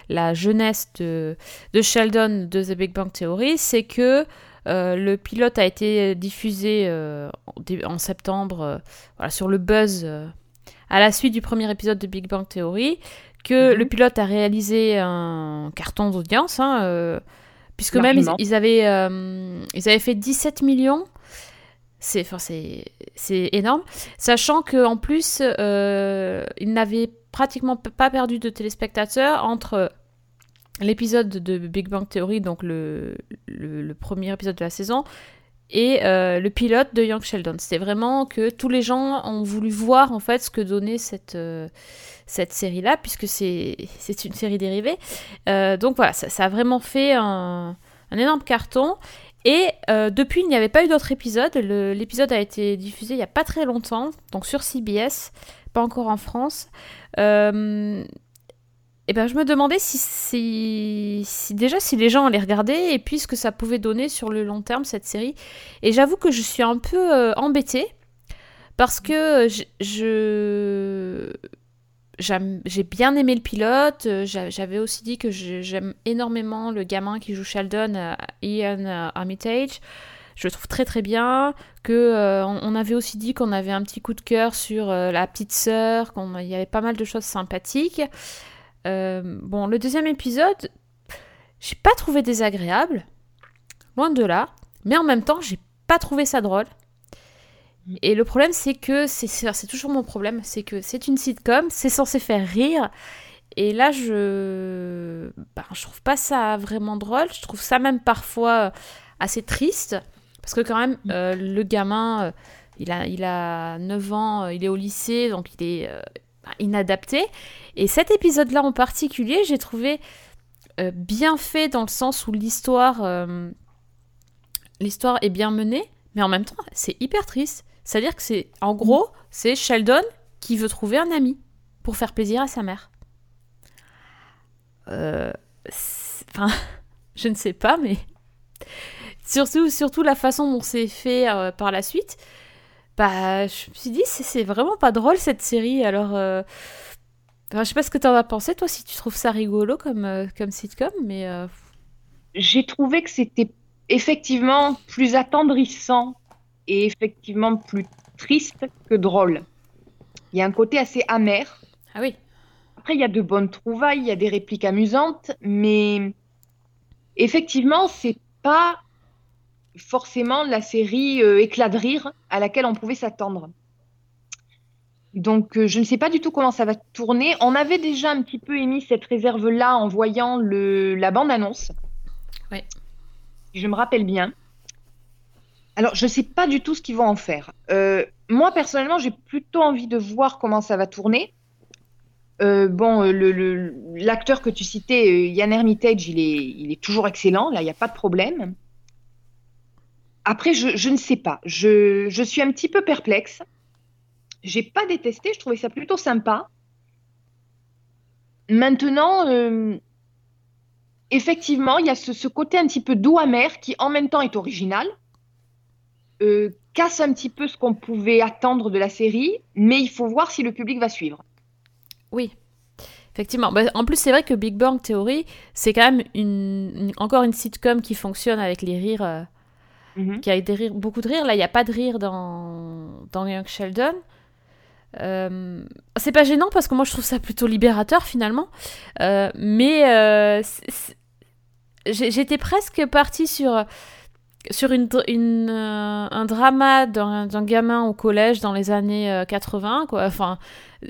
la jeunesse de, de Sheldon de The Big Bang Theory, c'est que le pilote a été diffusé en, septembre voilà, sur le buzz à la suite du premier épisode de Big Bang Theory, que Mhm. le pilote a réalisé un carton d'audience, hein, puisque même ils, avaient, euh, ils avaient fait 17 millions. C'est enfin, énorme. Sachant qu'en plus, euh, ils n'avaient pratiquement pas perdu de téléspectateurs entre l'épisode de Big Bang Theory, donc le, le, le premier épisode de la saison, et euh, le pilote de Young Sheldon. C'était vraiment que tous les gens ont voulu voir en fait ce que donnait cette, euh, cette série-là, puisque c'est une série dérivée. Euh, donc voilà, ça, a vraiment fait un, énorme carton. Et depuis, il n'y avait pas eu d'autres épisodes. L'épisode a été diffusé il n'y a pas très longtemps, donc sur CBS, pas encore en France. Et ben, je me demandais si, si, déjà si les gens allaient regarder et puis ce que ça pouvait donner sur le long terme cette série. Et j'avoue que je suis un peu euh, embêtée parce que je, j'ai bien aimé le pilote. euh, j'a- J'avais aussi dit que j'aime énormément le gamin qui joue Sheldon, euh, Ian Armitage. Je le trouve très très bien. Que on avait aussi dit qu'on avait un petit coup de cœur sur la petite sœur, qu'il y avait pas mal de choses sympathiques. Euh, bon, le deuxième épisode, j'ai pas trouvé désagréable, loin de là, mais en même temps, j'ai pas trouvé ça drôle. Et le problème, c'est que c'est toujours mon problème, c'est que c'est une sitcom, c'est censé faire rire, et là, je ben, je trouve pas ça vraiment drôle, je trouve ça même parfois assez triste, parce que quand même, euh, le gamin, euh, il a, il a 9 ans, il est au lycée, donc il est euh, inadapté. Et cet épisode-là en particulier, j'ai trouvé euh, bien fait dans le sens où l'histoire euh, l'histoire est bien menée, mais en même temps, c'est hyper triste. C'est-à-dire que c'est, en gros, c'est Sheldon qui veut trouver un ami pour faire plaisir à sa mère. Euh, Enfin, [LAUGHS] je ne sais pas, mais surtout, surtout la façon dont c'est fait par la suite. Bah, je me suis dit, c'est vraiment pas drôle cette série. Alors, euh, enfin, je sais pas ce que t'en as pensé, toi, si tu trouves ça rigolo comme, euh, comme sitcom, mais euh, J'ai trouvé que c'était effectivement plus attendrissant et effectivement plus triste que drôle. Il y a un côté assez amer. ah oui, Après, il y a de bonnes trouvailles, il y a des répliques amusantes, mais effectivement, c'est pas forcément la série euh, éclat de rire à laquelle on pouvait s'attendre. Donc, euh, je ne sais pas du tout comment ça va tourner. On avait déjà un petit peu émis cette réserve-là en voyant le, la bande-annonce. Ouais. Si je me rappelle bien. Alors, je ne sais pas du tout ce qu'ils vont en faire. Euh, moi, personnellement, j'ai plutôt envie de voir comment ça va tourner. Euh, bon, l'acteur que tu citais, Yann Hermitage, il est, il est toujours excellent, là, il n'y a pas de problème. Après, je, ne sais pas. Je, suis un petit peu perplexe. J'ai pas détesté, je trouvais ça plutôt sympa. Maintenant, euh, effectivement, il y a ce, côté un petit peu doux amer qui en même temps est original, euh, casse un petit peu ce qu'on pouvait attendre de la série, mais il faut voir si le public va suivre. Oui, effectivement. Bah, en plus, c'est vrai que Big Bang Theory, c'est quand même encore une sitcom qui fonctionne avec les rires, mhm. qui a rires, beaucoup de rires. Là, il n'y a pas de rire dans, Young Sheldon. Euh, c'est pas gênant parce que moi je trouve ça plutôt libérateur finalement. Euh, mais euh, j'étais presque partie sur, sur une un drama d'un gamin au collège dans les années 80, quoi. Enfin,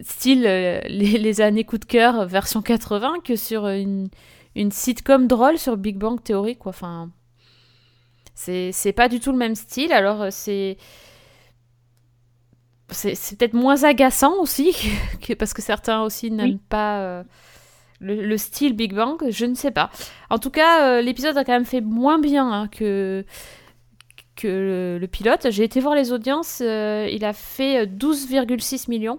style les, les, années coup de cœur version 80, que sur une, une sitcom drôle sur Big Bang Theory, quoi. Enfin, c'est pas du tout le même style. Alors c'est c'est peut-être moins agaçant aussi, [LAUGHS] que, parce que certains aussi n'aiment pas euh, le, style Big Bang, je ne sais pas. En tout cas, euh, l'épisode a quand même fait moins bien hein, que, que le, pilote. J'ai été voir les audiences, euh, il a fait 12,6 millions,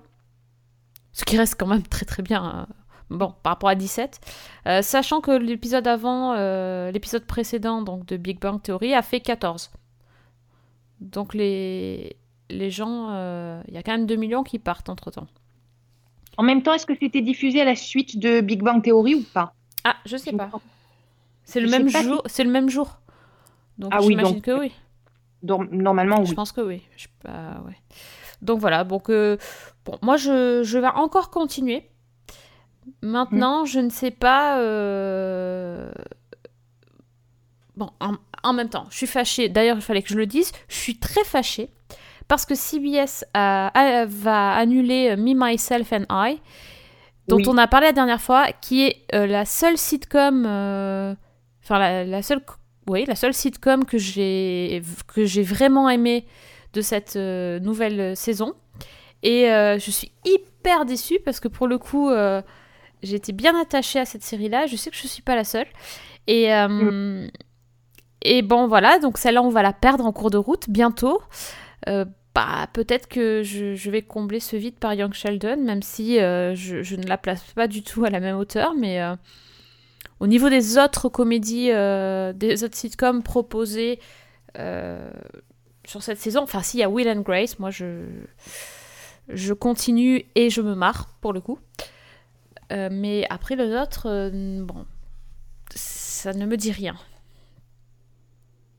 ce qui reste quand même très très bien. Hein. Bon, par rapport à 17. sachant que l'épisode avant, l'épisode précédent donc de Big Bang Theory a fait 14. Donc les, les gens, il euh, y a quand même 2 millions qui partent entre-temps. En même temps, est-ce que c'était diffusé à la suite de Big Bang Theory ou pas? Ah, je sais pas. C'est le, même jour, c'est le même jour. Donc ah oui, donc, que oui. Donc, normalement, oui. Je pense que oui. Je, ouais. Donc voilà, donc euh, bon, moi je, je, vais encore continuer. Maintenant, je ne sais pas. Euh, bon, en, en, même temps, je suis fâchée. D'ailleurs, il fallait que je le dise. Je suis très fâchée parce que CBS va annuler euh, Me, Myself and I, dont on a parlé la dernière fois, qui est euh, la seule sitcom, euh, enfin la, seule, oui, la seule sitcom que j'ai que j'ai vraiment aimé de cette nouvelle saison. Et je suis hyper déçue parce que pour le coup, j'étais bien attachée à cette série-là. Je sais que je suis pas la seule. Et mm. et bon voilà, donc celle-là on va la perdre en cours de route bientôt. Euh, bah, peut-être que je, vais combler ce vide par Young Sheldon, même si euh, je, ne la place pas du tout à la même hauteur. Mais euh, au niveau des autres comédies, des autres sitcoms proposés sur cette saison, enfin, s'il y a Will and Grace, moi je, je continue et je me marre pour le coup. Mais après les autres, bon, ça ne me dit rien.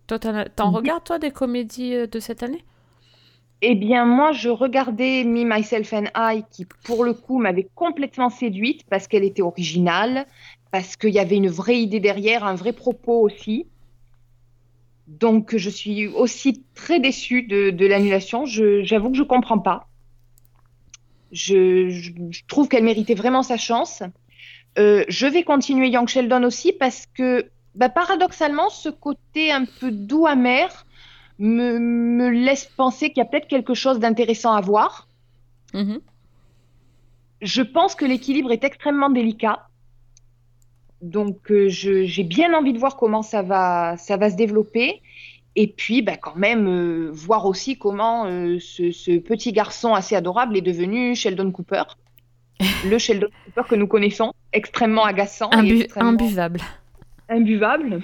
Toi, t'en regardes, toi, des comédies de cette année? Eh bien, moi, je regardais Me, Myself and I, qui, pour le coup, m'avait complètement séduite parce qu'elle était originale, parce qu'il y avait une vraie idée derrière, un vrai propos aussi. Donc, je suis aussi très déçue de, l'annulation. J'avoue que je ne comprends pas. Je, trouve qu'elle méritait vraiment sa chance. Euh, je vais continuer Young Sheldon aussi parce que, bah, paradoxalement, ce côté un peu doux amer, me, laisse penser qu'il y a peut-être quelque chose d'intéressant à voir. Mhm. Je pense que l'équilibre est extrêmement délicat. Donc, euh, j'ai bien envie de voir comment ça va, ça va se développer. Et puis, bah, quand même, euh, voir aussi comment euh, ce, petit garçon assez adorable est devenu Sheldon Cooper. [LAUGHS] le Sheldon Cooper que nous connaissons, extrêmement agaçant. Imbuvable. Imbuvable.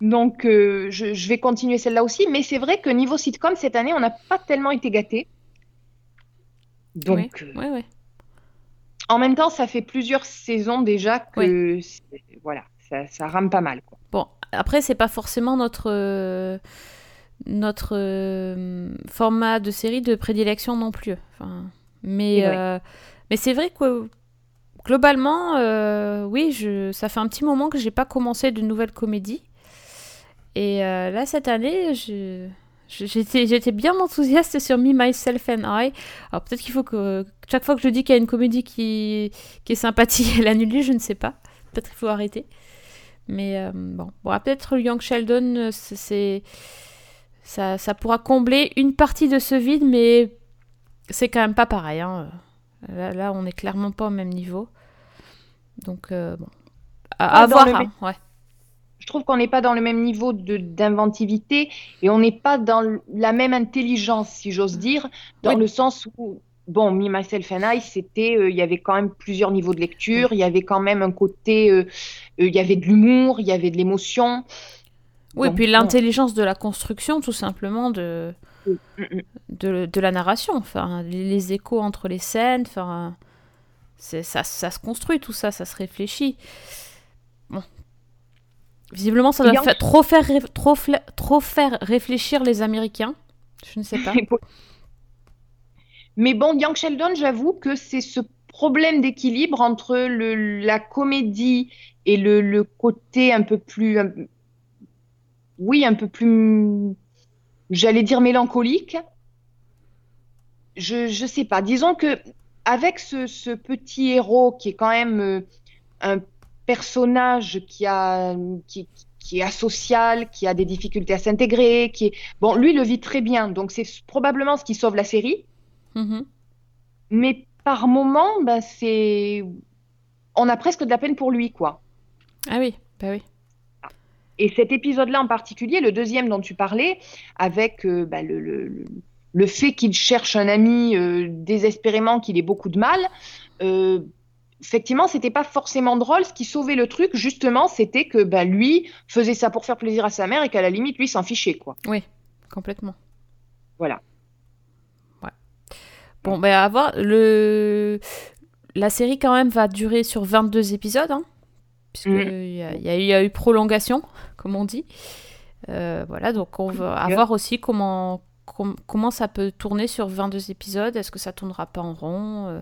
Donc, euh, je, vais continuer celle-là aussi. Mais c'est vrai que niveau sitcom, cette année, on n'a pas tellement été gâtés. Donc, en même temps, ça fait plusieurs saisons déjà que voilà, ça, rame pas mal. Après, c'est pas forcément notre euh, notre format de série de prédilection non plus. Enfin, mais mais c'est vrai que globalement, oui, je, ça fait un petit moment que j'ai pas commencé de nouvelles comédies. Et euh, là, cette année, j'étais bien enthousiaste sur Me, Myself and I. Alors peut-être qu'il faut que chaque fois que je dis qu'il y a une comédie qui, qui est sympathique, elle annule, je ne sais pas. Peut-être qu'il faut arrêter. Mais euh, bon, bon peut-être Young Sheldon, c'est ça, ça pourra combler une partie de ce vide, mais c'est quand même pas pareil. Hein. Là, on est clairement pas au même niveau. Donc, bon. À, voir. Hein, ouais je trouve qu'on n'est pas dans le même niveau d'inventivité et on n'est pas dans la même intelligence, si j'ose dire, dans le sens où, bon, Me, Myself and I, c'était, euh, il y avait quand même plusieurs niveaux de lecture, il y avait quand même un côté, euh, euh, il y avait de l'humour, il y avait de l'émotion. Oui, et puis l'intelligence de la construction, tout simplement, de, de, de, la narration, enfin, les, échos entre les scènes, enfin, ça, ça se construit tout ça, ça se réfléchit. Bon, Visiblement, ça doit trop, faire trop, trop faire réfléchir les Américains. Je ne sais pas. [LAUGHS] Mais bon, Young Sheldon, j'avoue que c'est ce problème d'équilibre entre la comédie et le, côté un peu plus. oui, un peu plus. J'allais dire mélancolique. Je ne sais pas. Disons que avec ce, petit héros qui est quand même euh, un personnage qui est asocial, qui a des difficultés à s'intégrer, qui est bon, lui le vit très bien, donc c'est probablement ce qui sauve la série. Mm-hmm. Mais par moment, ben, c'est on a presque de la peine pour lui, quoi. Ah oui, bah oui. Et cet épisode-là en particulier, le deuxième dont tu parlais, avec euh, bah, le, le, le, fait qu'il cherche un ami euh, désespérément, qu'il ait beaucoup de mal, euh, effectivement, c'était pas forcément drôle. Ce qui sauvait le truc, justement, c'était que bah, lui faisait ça pour faire plaisir à sa mère et qu'à la limite, lui s'en fichait, quoi. Oui, complètement. Voilà. Bon, ben, à voir. Le... La série, quand même, va durer sur 22 épisodes, hein, puisqu'il mm. y, y, a eu prolongation, comme on dit. Euh, voilà, donc on va voir aussi comment, comment ça peut tourner sur 22 épisodes. Est-ce que ça tournera pas en rond euh,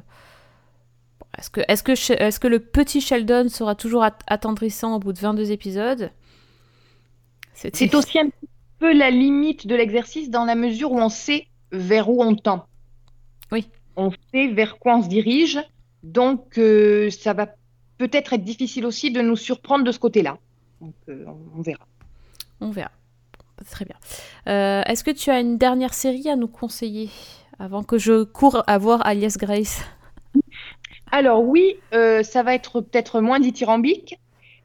est-ce que, est que, est que le petit Sheldon sera toujours attendrissant au bout de 22 épisodes? C'est aussi un peu la limite de l'exercice dans la mesure où on sait vers où on tend. Oui. On sait vers quoi on se dirige. Donc, euh, ça va peut-être être difficile aussi de nous surprendre de ce côté-là. Donc, euh, on verra. On verra. Très bien. Euh, est-ce que tu as une dernière série à nous conseiller avant que je cours à voir Alias Grace? Alors oui, ça va être peut-être moins dithyrambique,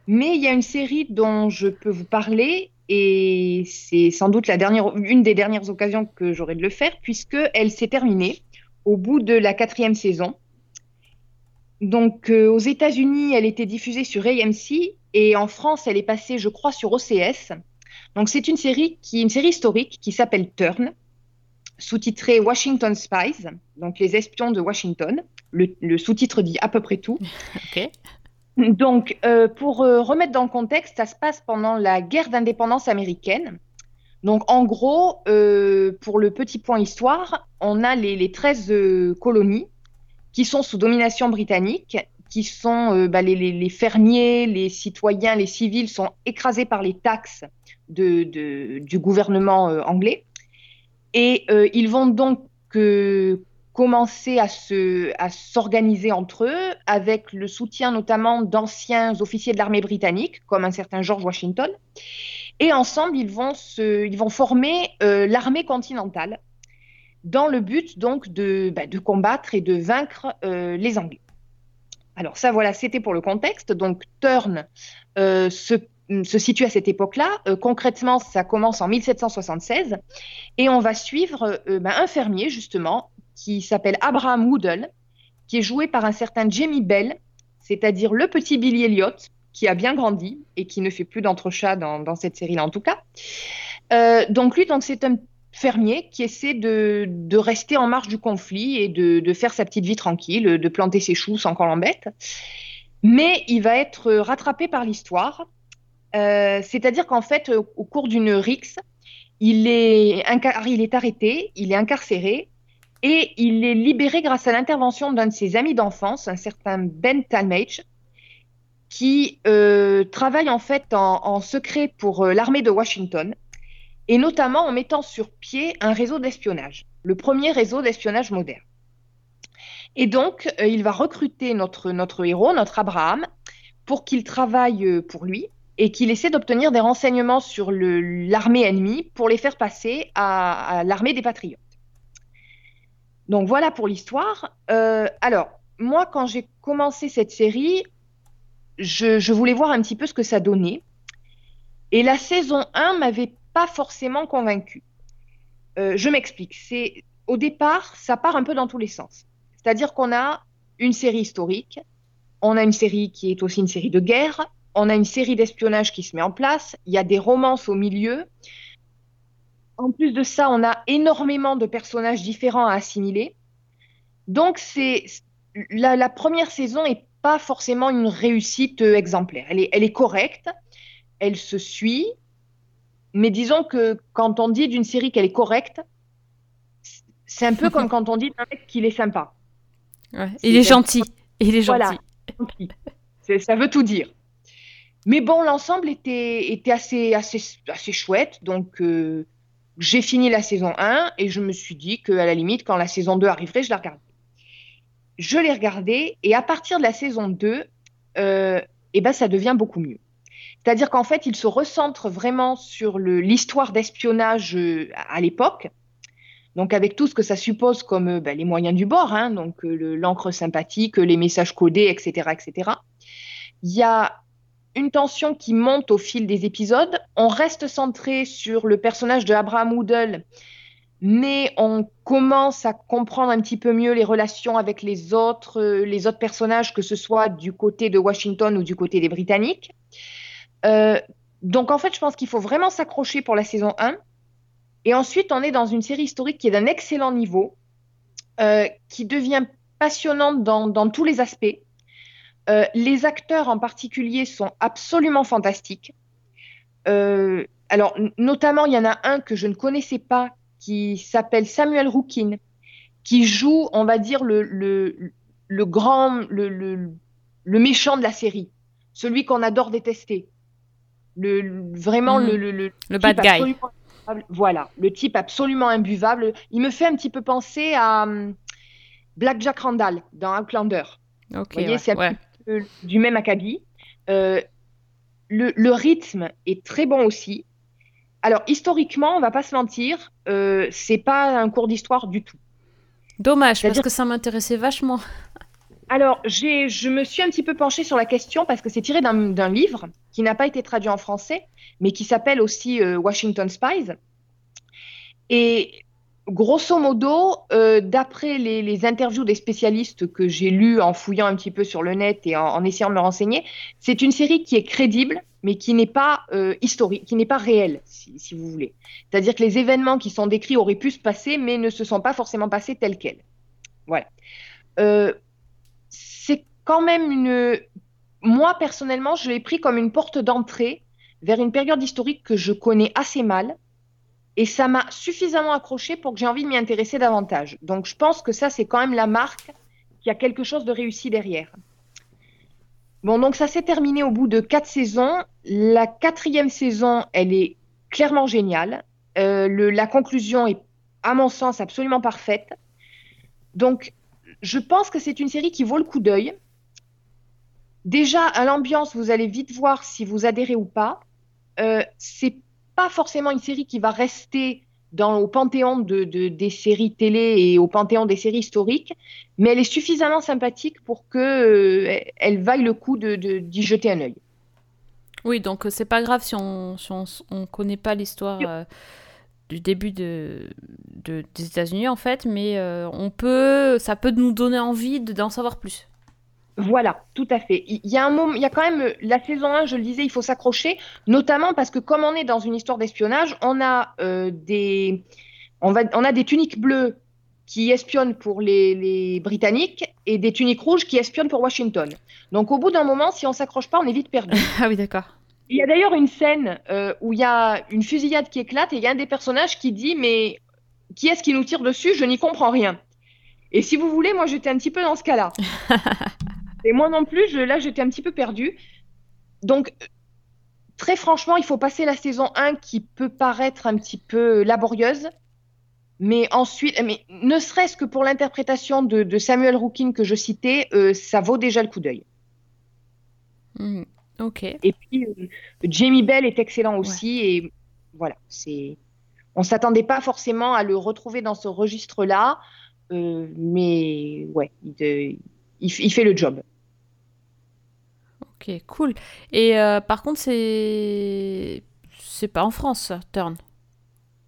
mais il y a une série dont je peux vous parler et c'est sans doute la dernière, une des dernières occasions que j'aurai de le faire puisqu'elle s'est terminée au bout de la quatrième saison. Donc euh, aux États-Unis, elle était diffusée sur AMC et en France, elle est passée, je crois, sur OCS. Donc c'est une série qui, une série historique qui s'appelle Turn, sous-titrée Washington Spies, donc les espions de Washington le, sous-titre dit à peu près tout. [LAUGHS] Donc, euh, pour euh, remettre dans le contexte, ça se passe pendant la guerre d'indépendance américaine. Donc, en gros, euh, pour le petit point histoire, on a les, les 13 colonies qui sont sous domination britannique, qui sont bah, les, fermiers, les citoyens, les civils sont écrasés par les taxes du gouvernement anglais. Et ils vont donc commencer à se à s'organiser entre eux avec le soutien notamment d'anciens officiers de l'armée britannique comme un certain George Washington et ensemble ils vont se ils vont former euh, l'armée continentale dans le but donc de, bah, de combattre et de vaincre euh, les Anglais. Alors ça voilà c'était pour le contexte donc Turn euh, se se situe à cette époque-là. concrètement, ça commence en 1776 et on va suivre bah, un fermier justement qui s'appelle Abraham Woodle, qui est joué par un certain Jamie Bell, c'est-à-dire le petit Billy Elliot, qui a bien grandi et qui ne fait plus d'entrechat dans, cette série-là en tout cas. Euh, donc lui, donc c'est un fermier qui essaie de, rester en marge du conflit et de, de, faire sa petite vie tranquille, de planter ses choux sans qu'on l'embête. Mais il va être rattrapé par l'histoire. Euh, c'est-à-dire qu'en fait, au cours d'une rixe, il est, il est arrêté, il est incarcéré et il est libéré grâce à l'intervention d'un de ses amis d'enfance, un certain Ben Talmage, qui euh, travaille en fait en, secret pour euh, l'armée de Washington, et notamment en mettant sur pied un réseau d'espionnage, le premier réseau d'espionnage moderne. Et donc, euh, il va recruter notre, notre héros, notre Abraham, pour qu'il travaille pour lui et qu'il essaie d'obtenir des renseignements sur l'armée ennemie pour les faire passer à, l'armée des patriotes. Donc voilà pour l'histoire. Alors, moi, quand j'ai commencé cette série, je, voulais voir un petit peu ce que ça donnait. Et la saison 1 m'avait pas forcément convaincue. Euh, je m'explique. C'est au départ, ça part un peu dans tous les sens. C'est-à-dire qu'on a une série historique, on a une série qui est aussi une série de guerre, on a une série d'espionnage qui se met en place, il y a des romances au milieu. En plus de ça, on a énormément de personnages différents à assimiler. Donc, c'est la, première saison n'est pas forcément une réussite exemplaire. Elle est, elle est correcte, elle se suit, mais disons que quand on dit d'une série qu'elle est correcte, c'est un peu comme [LAUGHS] quand on dit d'un mec qu'il est sympa. il est gentil. Il est gentil. Ça veut tout dire. Mais bon, l'ensemble était, était assez, assez, assez chouette. Donc, euh, j'ai fini la saison 1 et je me suis dit qu'à la limite, quand la saison 2 arriverait, je la regarderais. Je l'ai regardée et à partir de la saison 2, euh, eh ben, ça devient beaucoup mieux. C'est-à-dire qu'en fait, il se recentre vraiment sur l'histoire d'espionnage euh, à l'époque. Donc avec tout ce que ça suppose comme euh, ben, les moyens du bord, hein, donc l'encre sympathique, les messages codés, etc., etc. Il y a une tension qui monte au fil des épisodes. On reste centré sur le personnage de Abraham Woodle, mais on commence à comprendre un petit peu mieux les relations avec les autres, les autres personnages, que ce soit du côté de Washington ou du côté des Britanniques. Euh, donc en fait, je pense qu'il faut vraiment s'accrocher pour la saison 1. Et ensuite, on est dans une série historique qui est d'un excellent niveau, euh, qui devient passionnante dans, tous les aspects. Euh, les acteurs en particulier sont absolument fantastiques. alors, notamment, il y en a un que je ne connaissais pas qui s'appelle Samuel Rookin, qui joue, on va dire, le, le, grand, le, le, méchant de la série, celui qu'on adore détester le, vraiment mhm. le, le, le, bad guy. Voilà, le type absolument imbuvable. Il me fait un petit peu penser à um, Black Jack Randall dans Outlander. Vous voyez, c'est du même acabit. Euh, le, rythme est très bon aussi. Alors, historiquement, on va pas se mentir, euh, c'est pas un cours d'histoire du tout. Dommage, parce que ça m'intéressait vachement. [LAUGHS] Alors, je me suis un petit peu penchée sur la question parce que c'est tiré d'un livre qui n'a pas été traduit en français, mais qui s'appelle aussi euh, Washington Spies. Et grosso modo, euh, d'après les, interviews des spécialistes que j'ai lues en fouillant un petit peu sur le net et en, essayant de me renseigner, c'est une série qui est crédible, mais qui n'est pas euh, historique, qui n'est pas réelle, si, vous voulez. C'est-à-dire que les événements qui sont décrits auraient pu se passer, mais ne se sont pas forcément passés tels quels. Voilà quand même une. Moi, personnellement, je l'ai pris comme une porte d'entrée vers une période historique que je connais assez mal. Et ça m'a suffisamment accroché pour que j'ai envie de m'y intéresser davantage. Donc, je pense que ça, c'est quand même la marque qu'il y a quelque chose de réussi derrière. Bon, donc ça s'est terminé au bout de quatre saisons. La quatrième saison, elle est clairement géniale. Euh, la conclusion est, à mon sens, absolument parfaite. Donc, je pense que c'est une série qui vaut le coup d'œil. Déjà, à l'ambiance, vous allez vite voir si vous adhérez ou pas. Euh, c'est pas forcément une série qui va rester dans, au panthéon de, des séries télé et au panthéon des séries historiques, mais elle est suffisamment sympathique pour que euh, elle vaille le coup d'y de, d'y jeter un œil. Oui, donc euh, c'est pas grave si on ne connaît pas l'histoire euh, du début de, des États-Unis en fait, mais on peut, ça peut nous donner envie d'en savoir plus. Voilà, tout à fait. Il y a un moment, il y a quand même la saison 1, je le disais, il faut s'accrocher, notamment parce que comme on est dans une histoire d'espionnage, on a euh, des on, va, on a des tuniques bleues qui espionnent pour les, Britanniques et des tuniques rouges qui espionnent pour Washington. Donc au bout d'un moment, si on s'accroche pas, on est vite perdu. [LAUGHS] ah oui, d'accord. Il y a d'ailleurs une scène euh, où il y a une fusillade qui éclate et il y a un des personnages qui dit mais qui est-ce qui nous tire dessus? Je n'y comprends rien. Et si vous voulez, moi j'étais un petit peu dans ce cas-là. [LAUGHS] Et moi non plus, je, là, j'étais un petit peu perdue. Donc, très franchement, il faut passer la saison 1 qui peut paraître un petit peu laborieuse. Mais ensuite, mais ne serait-ce que pour l'interprétation de, Samuel Rookin que je citais, euh, ça vaut déjà le coup d'œil. Hmm. Ok. Et puis, euh, Jamie Bell est excellent aussi. Et voilà, c'est. On s'attendait pas forcément à le retrouver dans ce registre-là, euh, mais ouais, il, il, fait le job. Ok, cool. Et euh, par contre, c'est c'est pas en France, Turn.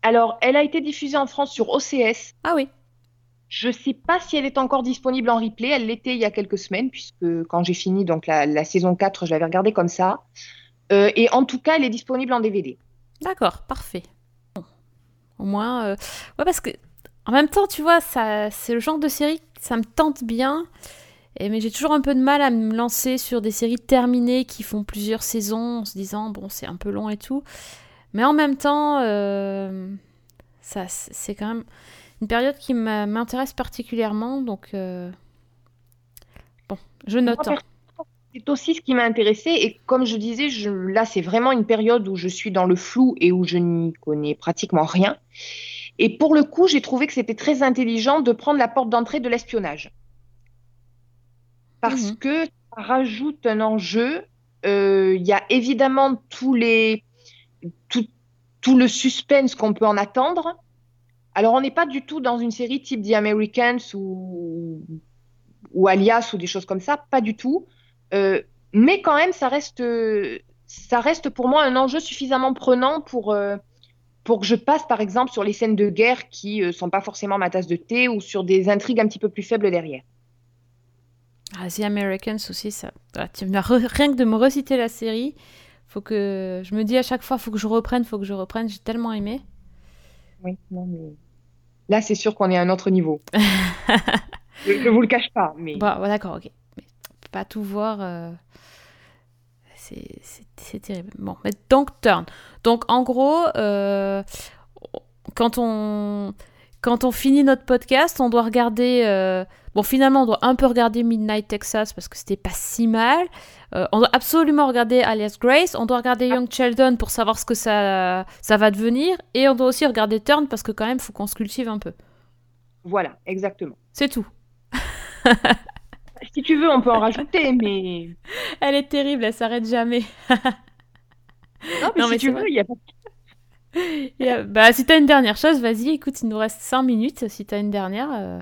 Alors, elle a été diffusée en France sur OCS. Ah oui. Je ne sais pas si elle est encore disponible en replay. Elle l'était il y a quelques semaines, puisque quand j'ai fini donc la, saison 4, je l'avais regardée comme ça. Euh, et en tout cas, elle est disponible en DVD. D'accord, parfait. Au moins, euh, ouais, parce que en même temps, tu vois, ça, c'est le genre de série, ça me tente bien. Et, mais j'ai toujours un peu de mal à me lancer sur des séries terminées qui font plusieurs saisons en se disant, bon, c'est un peu long et tout. Mais en même temps, euh, ça, c'est quand même une période qui m'intéresse particulièrement. Donc, euh, bon, je note. Hein. C'est aussi ce qui m'a intéressé. Et comme je disais, je, là, c'est vraiment une période où je suis dans le flou et où je n'y connais pratiquement rien. Et pour le coup, j'ai trouvé que c'était très intelligent de prendre la porte d'entrée de l'espionnage. Parce mhm. que ça rajoute un enjeu. Euh, il y a évidemment tous les, tout, tout le suspense qu'on peut en attendre. Alors, on n'est pas du tout dans une série type The Americans ou, ou Alias ou des choses comme ça, pas du tout. Euh, mais quand même, ça reste, ça reste pour moi un enjeu suffisamment prenant pour, euh, pour que je passe, par exemple, sur les scènes de guerre qui ne euh, sont pas forcément ma tasse de thé ou sur des intrigues un petit peu plus faibles derrière. Ah, The Americans aussi, ça. Ah, tu rien que de me reciter la série, faut que je me dis à chaque fois, faut que je reprenne, faut que je reprenne. J'ai tellement aimé. Oui, non mais là, c'est sûr qu'on est à un autre niveau. [LAUGHS] je, ne vous le cache pas, mais. Bon, d'accord, ok. Mais pas tout voir. Euh, c'est terrible. Bon, mais donc turn. Donc en gros, euh, quand on quand on finit notre podcast, on doit regarder. Euh, bon, finalement, on doit un peu regarder Midnight Texas parce que c'était pas si mal. Euh, on doit absolument regarder Alias Grace. On doit regarder Young Sheldon pour savoir ce que ça, ça va devenir. Et on doit aussi regarder Turn parce que, quand même, il faut qu'on se cultive un peu. Voilà, exactement. C'est tout. si tu veux, on peut en rajouter, mais. [LAUGHS] Elle est terrible, elle s'arrête jamais. non, mais si tu veux, il y a Bah, si t'as une dernière chose, vas-y, écoute, il nous reste 5 minutes. Si t'as une dernière. Euh...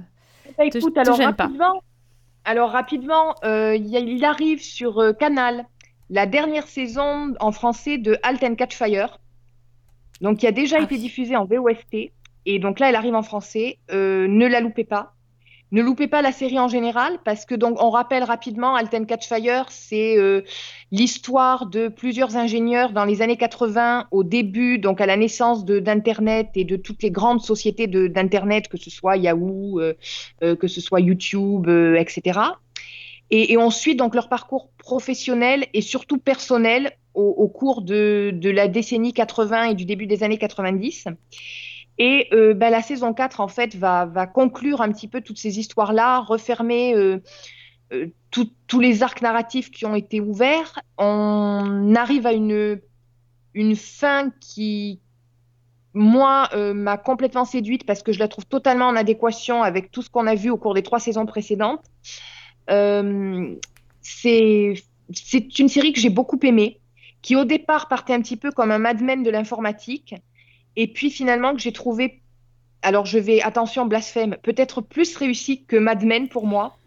Bah, écoute, alors, rapidement, alors rapidement, euh, il arrive sur euh, Canal la dernière saison en français de Halt and Catch Fire. Donc, qui a déjà ah été diffusée en VOST. Et donc là, elle arrive en français. Euh, ne la loupez pas. Ne loupez pas la série en général parce que donc on rappelle rapidement Alten Catchfire, c'est euh, l'histoire de plusieurs ingénieurs dans les années 80 au début donc à la naissance d'internet et de toutes les grandes sociétés d'internet que ce soit Yahoo, euh, euh, que ce soit YouTube, etc. Et, et, ensuite donc leur parcours professionnel et surtout personnel au, au cours de, de la décennie 80 et du début des années 90. Et euh, bah, la saison 4, en fait, va, conclure un petit peu toutes ces histoires-là, refermer euh, euh, tous les arcs narratifs qui ont été ouverts. On arrive à une, une fin qui, moi, m'a complètement séduite parce que je la trouve totalement en adéquation avec tout ce qu'on a vu au cours des trois saisons précédentes. c'est une série que j'ai beaucoup aimée, qui au départ partait un petit peu comme un Mad Men de l'informatique et puis finalement que j'ai trouvé, alors je vais, attention, blasphème, peut-être plus réussie que Mad Men pour moi,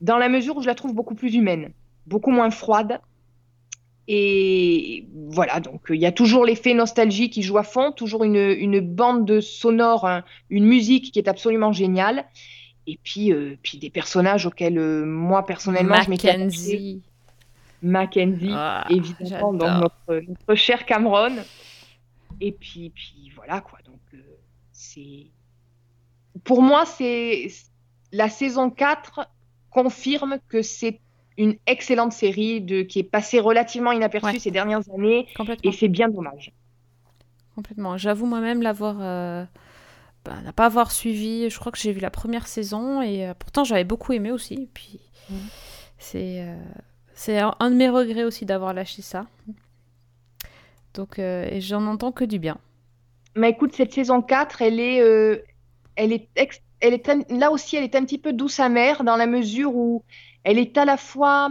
dans la mesure où je la trouve beaucoup plus humaine, beaucoup moins froide. Et voilà, donc il y a toujours l'effet nostalgie qui joue à fond, toujours une, une bande de sonore, une musique qui est absolument géniale. Et puis, euh, puis des personnages auxquels euh, moi personnellement je Mackenzie. Mackenzie, ah, évidemment, donc notre, notre cher Cameron. Et puis, puis voilà quoi. Donc euh, c'est pour moi c'est la saison 4 confirme que c'est une excellente série de qui est passée relativement inaperçue ces dernières années et c'est bien dommage. Complètement. J'avoue moi-même l'avoir euh, bah, pas avoir suivi. Je crois que j'ai vu la première saison et euh, pourtant j'avais beaucoup aimé aussi. puis mmh. c'est euh, c'est un de mes regrets aussi d'avoir lâché ça. Donc, euh, et j'en entends que du bien. Mais écoute, cette saison 4, elle est, euh, elle est, elle est là aussi, elle est un petit peu douce amère dans la mesure où elle est à la fois,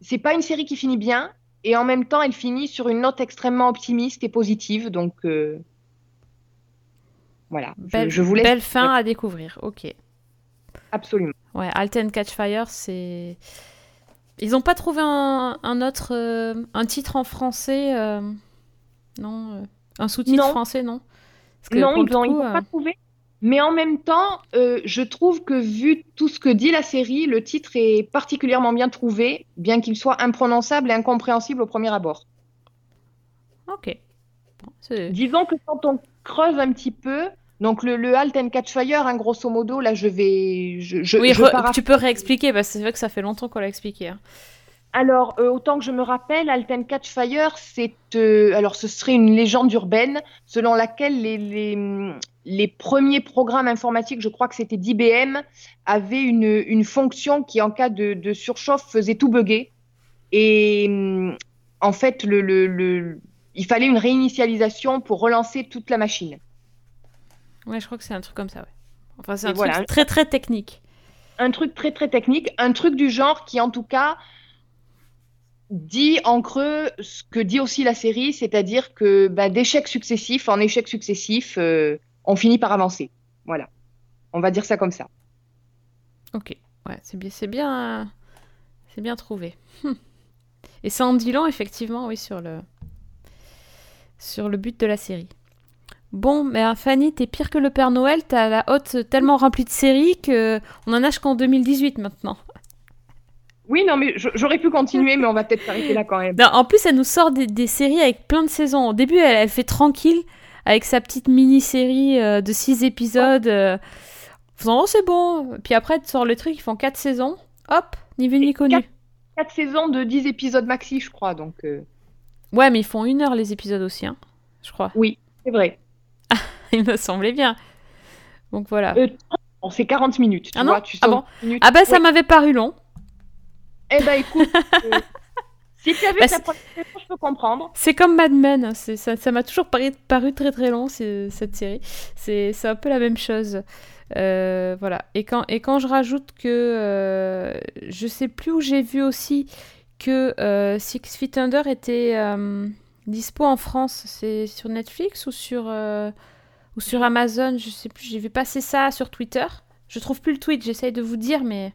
c'est pas une série qui finit bien, et en même temps, elle finit sur une note extrêmement optimiste et positive. Donc, euh, voilà. Belle, je, vous laisse... belle fin à découvrir. Ok. Absolument. Ouais, Alten Catch Fire, c'est. Ils n'ont pas trouvé un, autre. Euh, un titre en français euh, Non Un sous-titre français, non? Non, ils n'ont pas trouvé. Mais en même temps, euh, je trouve que vu tout ce que dit la série, le titre est particulièrement bien trouvé, bien qu'il soit imprononçable et incompréhensible au premier abord. Ok. Disons que quand on creuse un petit peu, donc le, le Halt and Catch Fire, hein, grosso modo, là je vais... Je, oui, tu peux réexpliquer, parce que c'est vrai que ça fait longtemps qu'on l'a expliqué. Hein. Alors, euh, autant que je me rappelle, Alten Catch Fire, c'est euh, alors ce serait une légende urbaine selon laquelle les, les, premiers programmes informatiques, je crois que c'était d'IBM, avaient une, une, fonction qui, en cas de, de surchauffe, faisait tout bugger. Et en fait, le, le, il fallait une réinitialisation pour relancer toute la machine. Ouais, je crois que c'est un truc comme ça. Ouais. Enfin, c'est un truc très très technique. Un truc très très technique, un truc du genre qui, en tout cas, dit en creux ce que dit aussi la série, c'est-à-dire que bah, d'échecs successifs en échecs successifs, euh, on finit par avancer. Voilà. On va dire ça comme ça. Ok. Ouais, c'est bien, c'est bien, c'est bien trouvé. Hum. [LAUGHS] Et ça en dit long, effectivement, oui, sur le, sur le but de la série. Bon, mais hein, Fanny, t'es pire que le Père Noël, t'as la hotte tellement remplie de séries que on en a jusqu'en 2018 maintenant. Oui, non, mais j'aurais pu continuer, mais on va peut-être s'arrêter là quand même. en plus, elle nous sort des, séries avec plein de saisons. Au début, elle, fait tranquille avec sa petite mini-série euh, de 6 épisodes. Euh, faisant, oh, c'est bon. Puis après, elle sort le truc, ils font 4 saisons. Hop, ni vu ni connu. 4, saisons de 10 épisodes maxi, je crois. Donc, euh. Ouais, mais ils font une heure les épisodes aussi, hein, je crois. Oui, c'est vrai. [LAUGHS] Il me semblait bien. Donc voilà. c'est 40 minutes. Tu ah vois, tu ah bon Ah ben, ça m'avait paru long. Eh ben écoute, [LAUGHS] euh, si tu avais bah, ta première je peux comprendre. C'est comme Mad Men, ça m'a toujours paru, paru, très très long cette série. C'est un peu la même chose. Euh, voilà. Et quand, et quand je rajoute que euh, je sais plus où j'ai vu aussi que Six Feet Under était dispo en France, c'est sur Netflix ou sur, ou sur Amazon, je sais plus. J'ai vu passer ça sur Twitter. Je trouve plus le tweet, j'essaye de vous dire, mais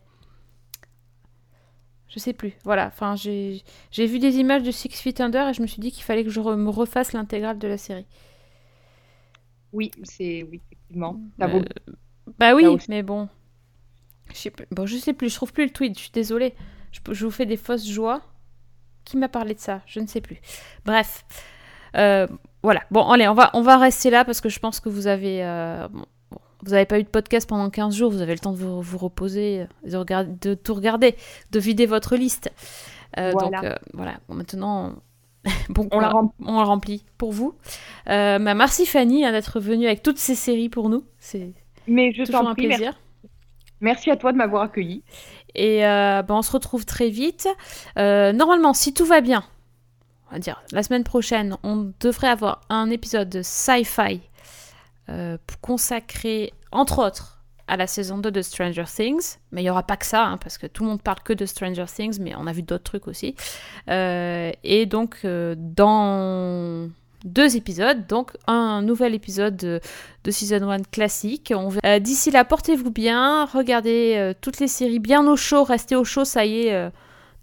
je sais plus. Voilà, enfin, j'ai vu des images de Six Feet Under et je me suis dit qu'il fallait que je me refasse l'intégrale de la série. Oui, c'est oui, effectivement. Euh, bah oui, mais bon. Je sais, plus. bon, je sais plus, je trouve plus le tweet, je suis désolée. Je, vous fais des fausses joies. Qui m'a parlé de ça Je ne sais plus. Bref. Euh, voilà. Bon, allez, on va, on va rester là parce que je pense que vous avez. Euh, vous n'avez pas eu de podcast pendant 15 jours, vous avez le temps de vous, reposer, de, regarder, de, tout regarder, de vider votre liste. Euh, donc euh, voilà, maintenant, [LAUGHS] bon, on, la remplit. pour vous. Euh, bah, merci Fanny hein, d'être venue avec toutes ces séries pour nous. C'est toujours un plaisir. Merci. À toi de m'avoir accueilli. Et bah, on se retrouve très vite. normalement, si tout va bien, on va dire la semaine prochaine, on devrait avoir un épisode de sci-fi euh, consacré, entre autres, à la saison 2 de Stranger Things. Mais il n'y aura pas que ça, hein, parce que tout le monde parle que de Stranger Things, mais on a vu d'autres trucs aussi. Euh, et donc, euh, dans deux épisodes, donc un nouvel épisode de, Season 1 classique. D'ici là, portez-vous bien, regardez toutes les séries bien au chaud, restez au chaud, ça y est,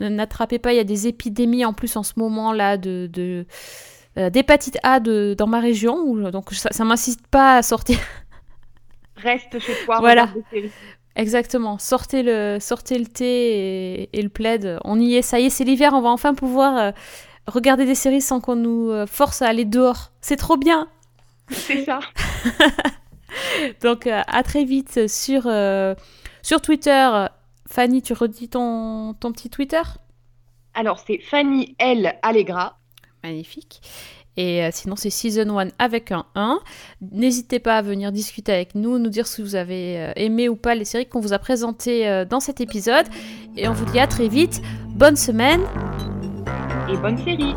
n'attrapez pas, il y a des épidémies en plus en ce moment là de, de euh, d'hépatite A de, dans ma région, où, donc ça, ça m'incite pas à sortir. [LAUGHS] Reste chez toi. Voilà. Exactement. Sortez le, sortez le thé et, le plaid. On y est, ça y est, c'est l'hiver. On va enfin pouvoir euh, regarder des séries sans qu'on nous euh, force à aller dehors. C'est trop bien. C'est ça. [LAUGHS] donc à très vite sur, sur Twitter. Fanny, tu redis ton, ton petit Twitter? Alors c'est Fanny L Allegra magnifique. Et euh, sinon, c'est Season 1 avec un 1. N'hésitez pas à venir discuter avec nous, nous dire si vous avez euh, aimé ou pas les séries qu'on vous a présentées euh, dans cet épisode. Et on vous dit à très vite. Bonne semaine bonne série.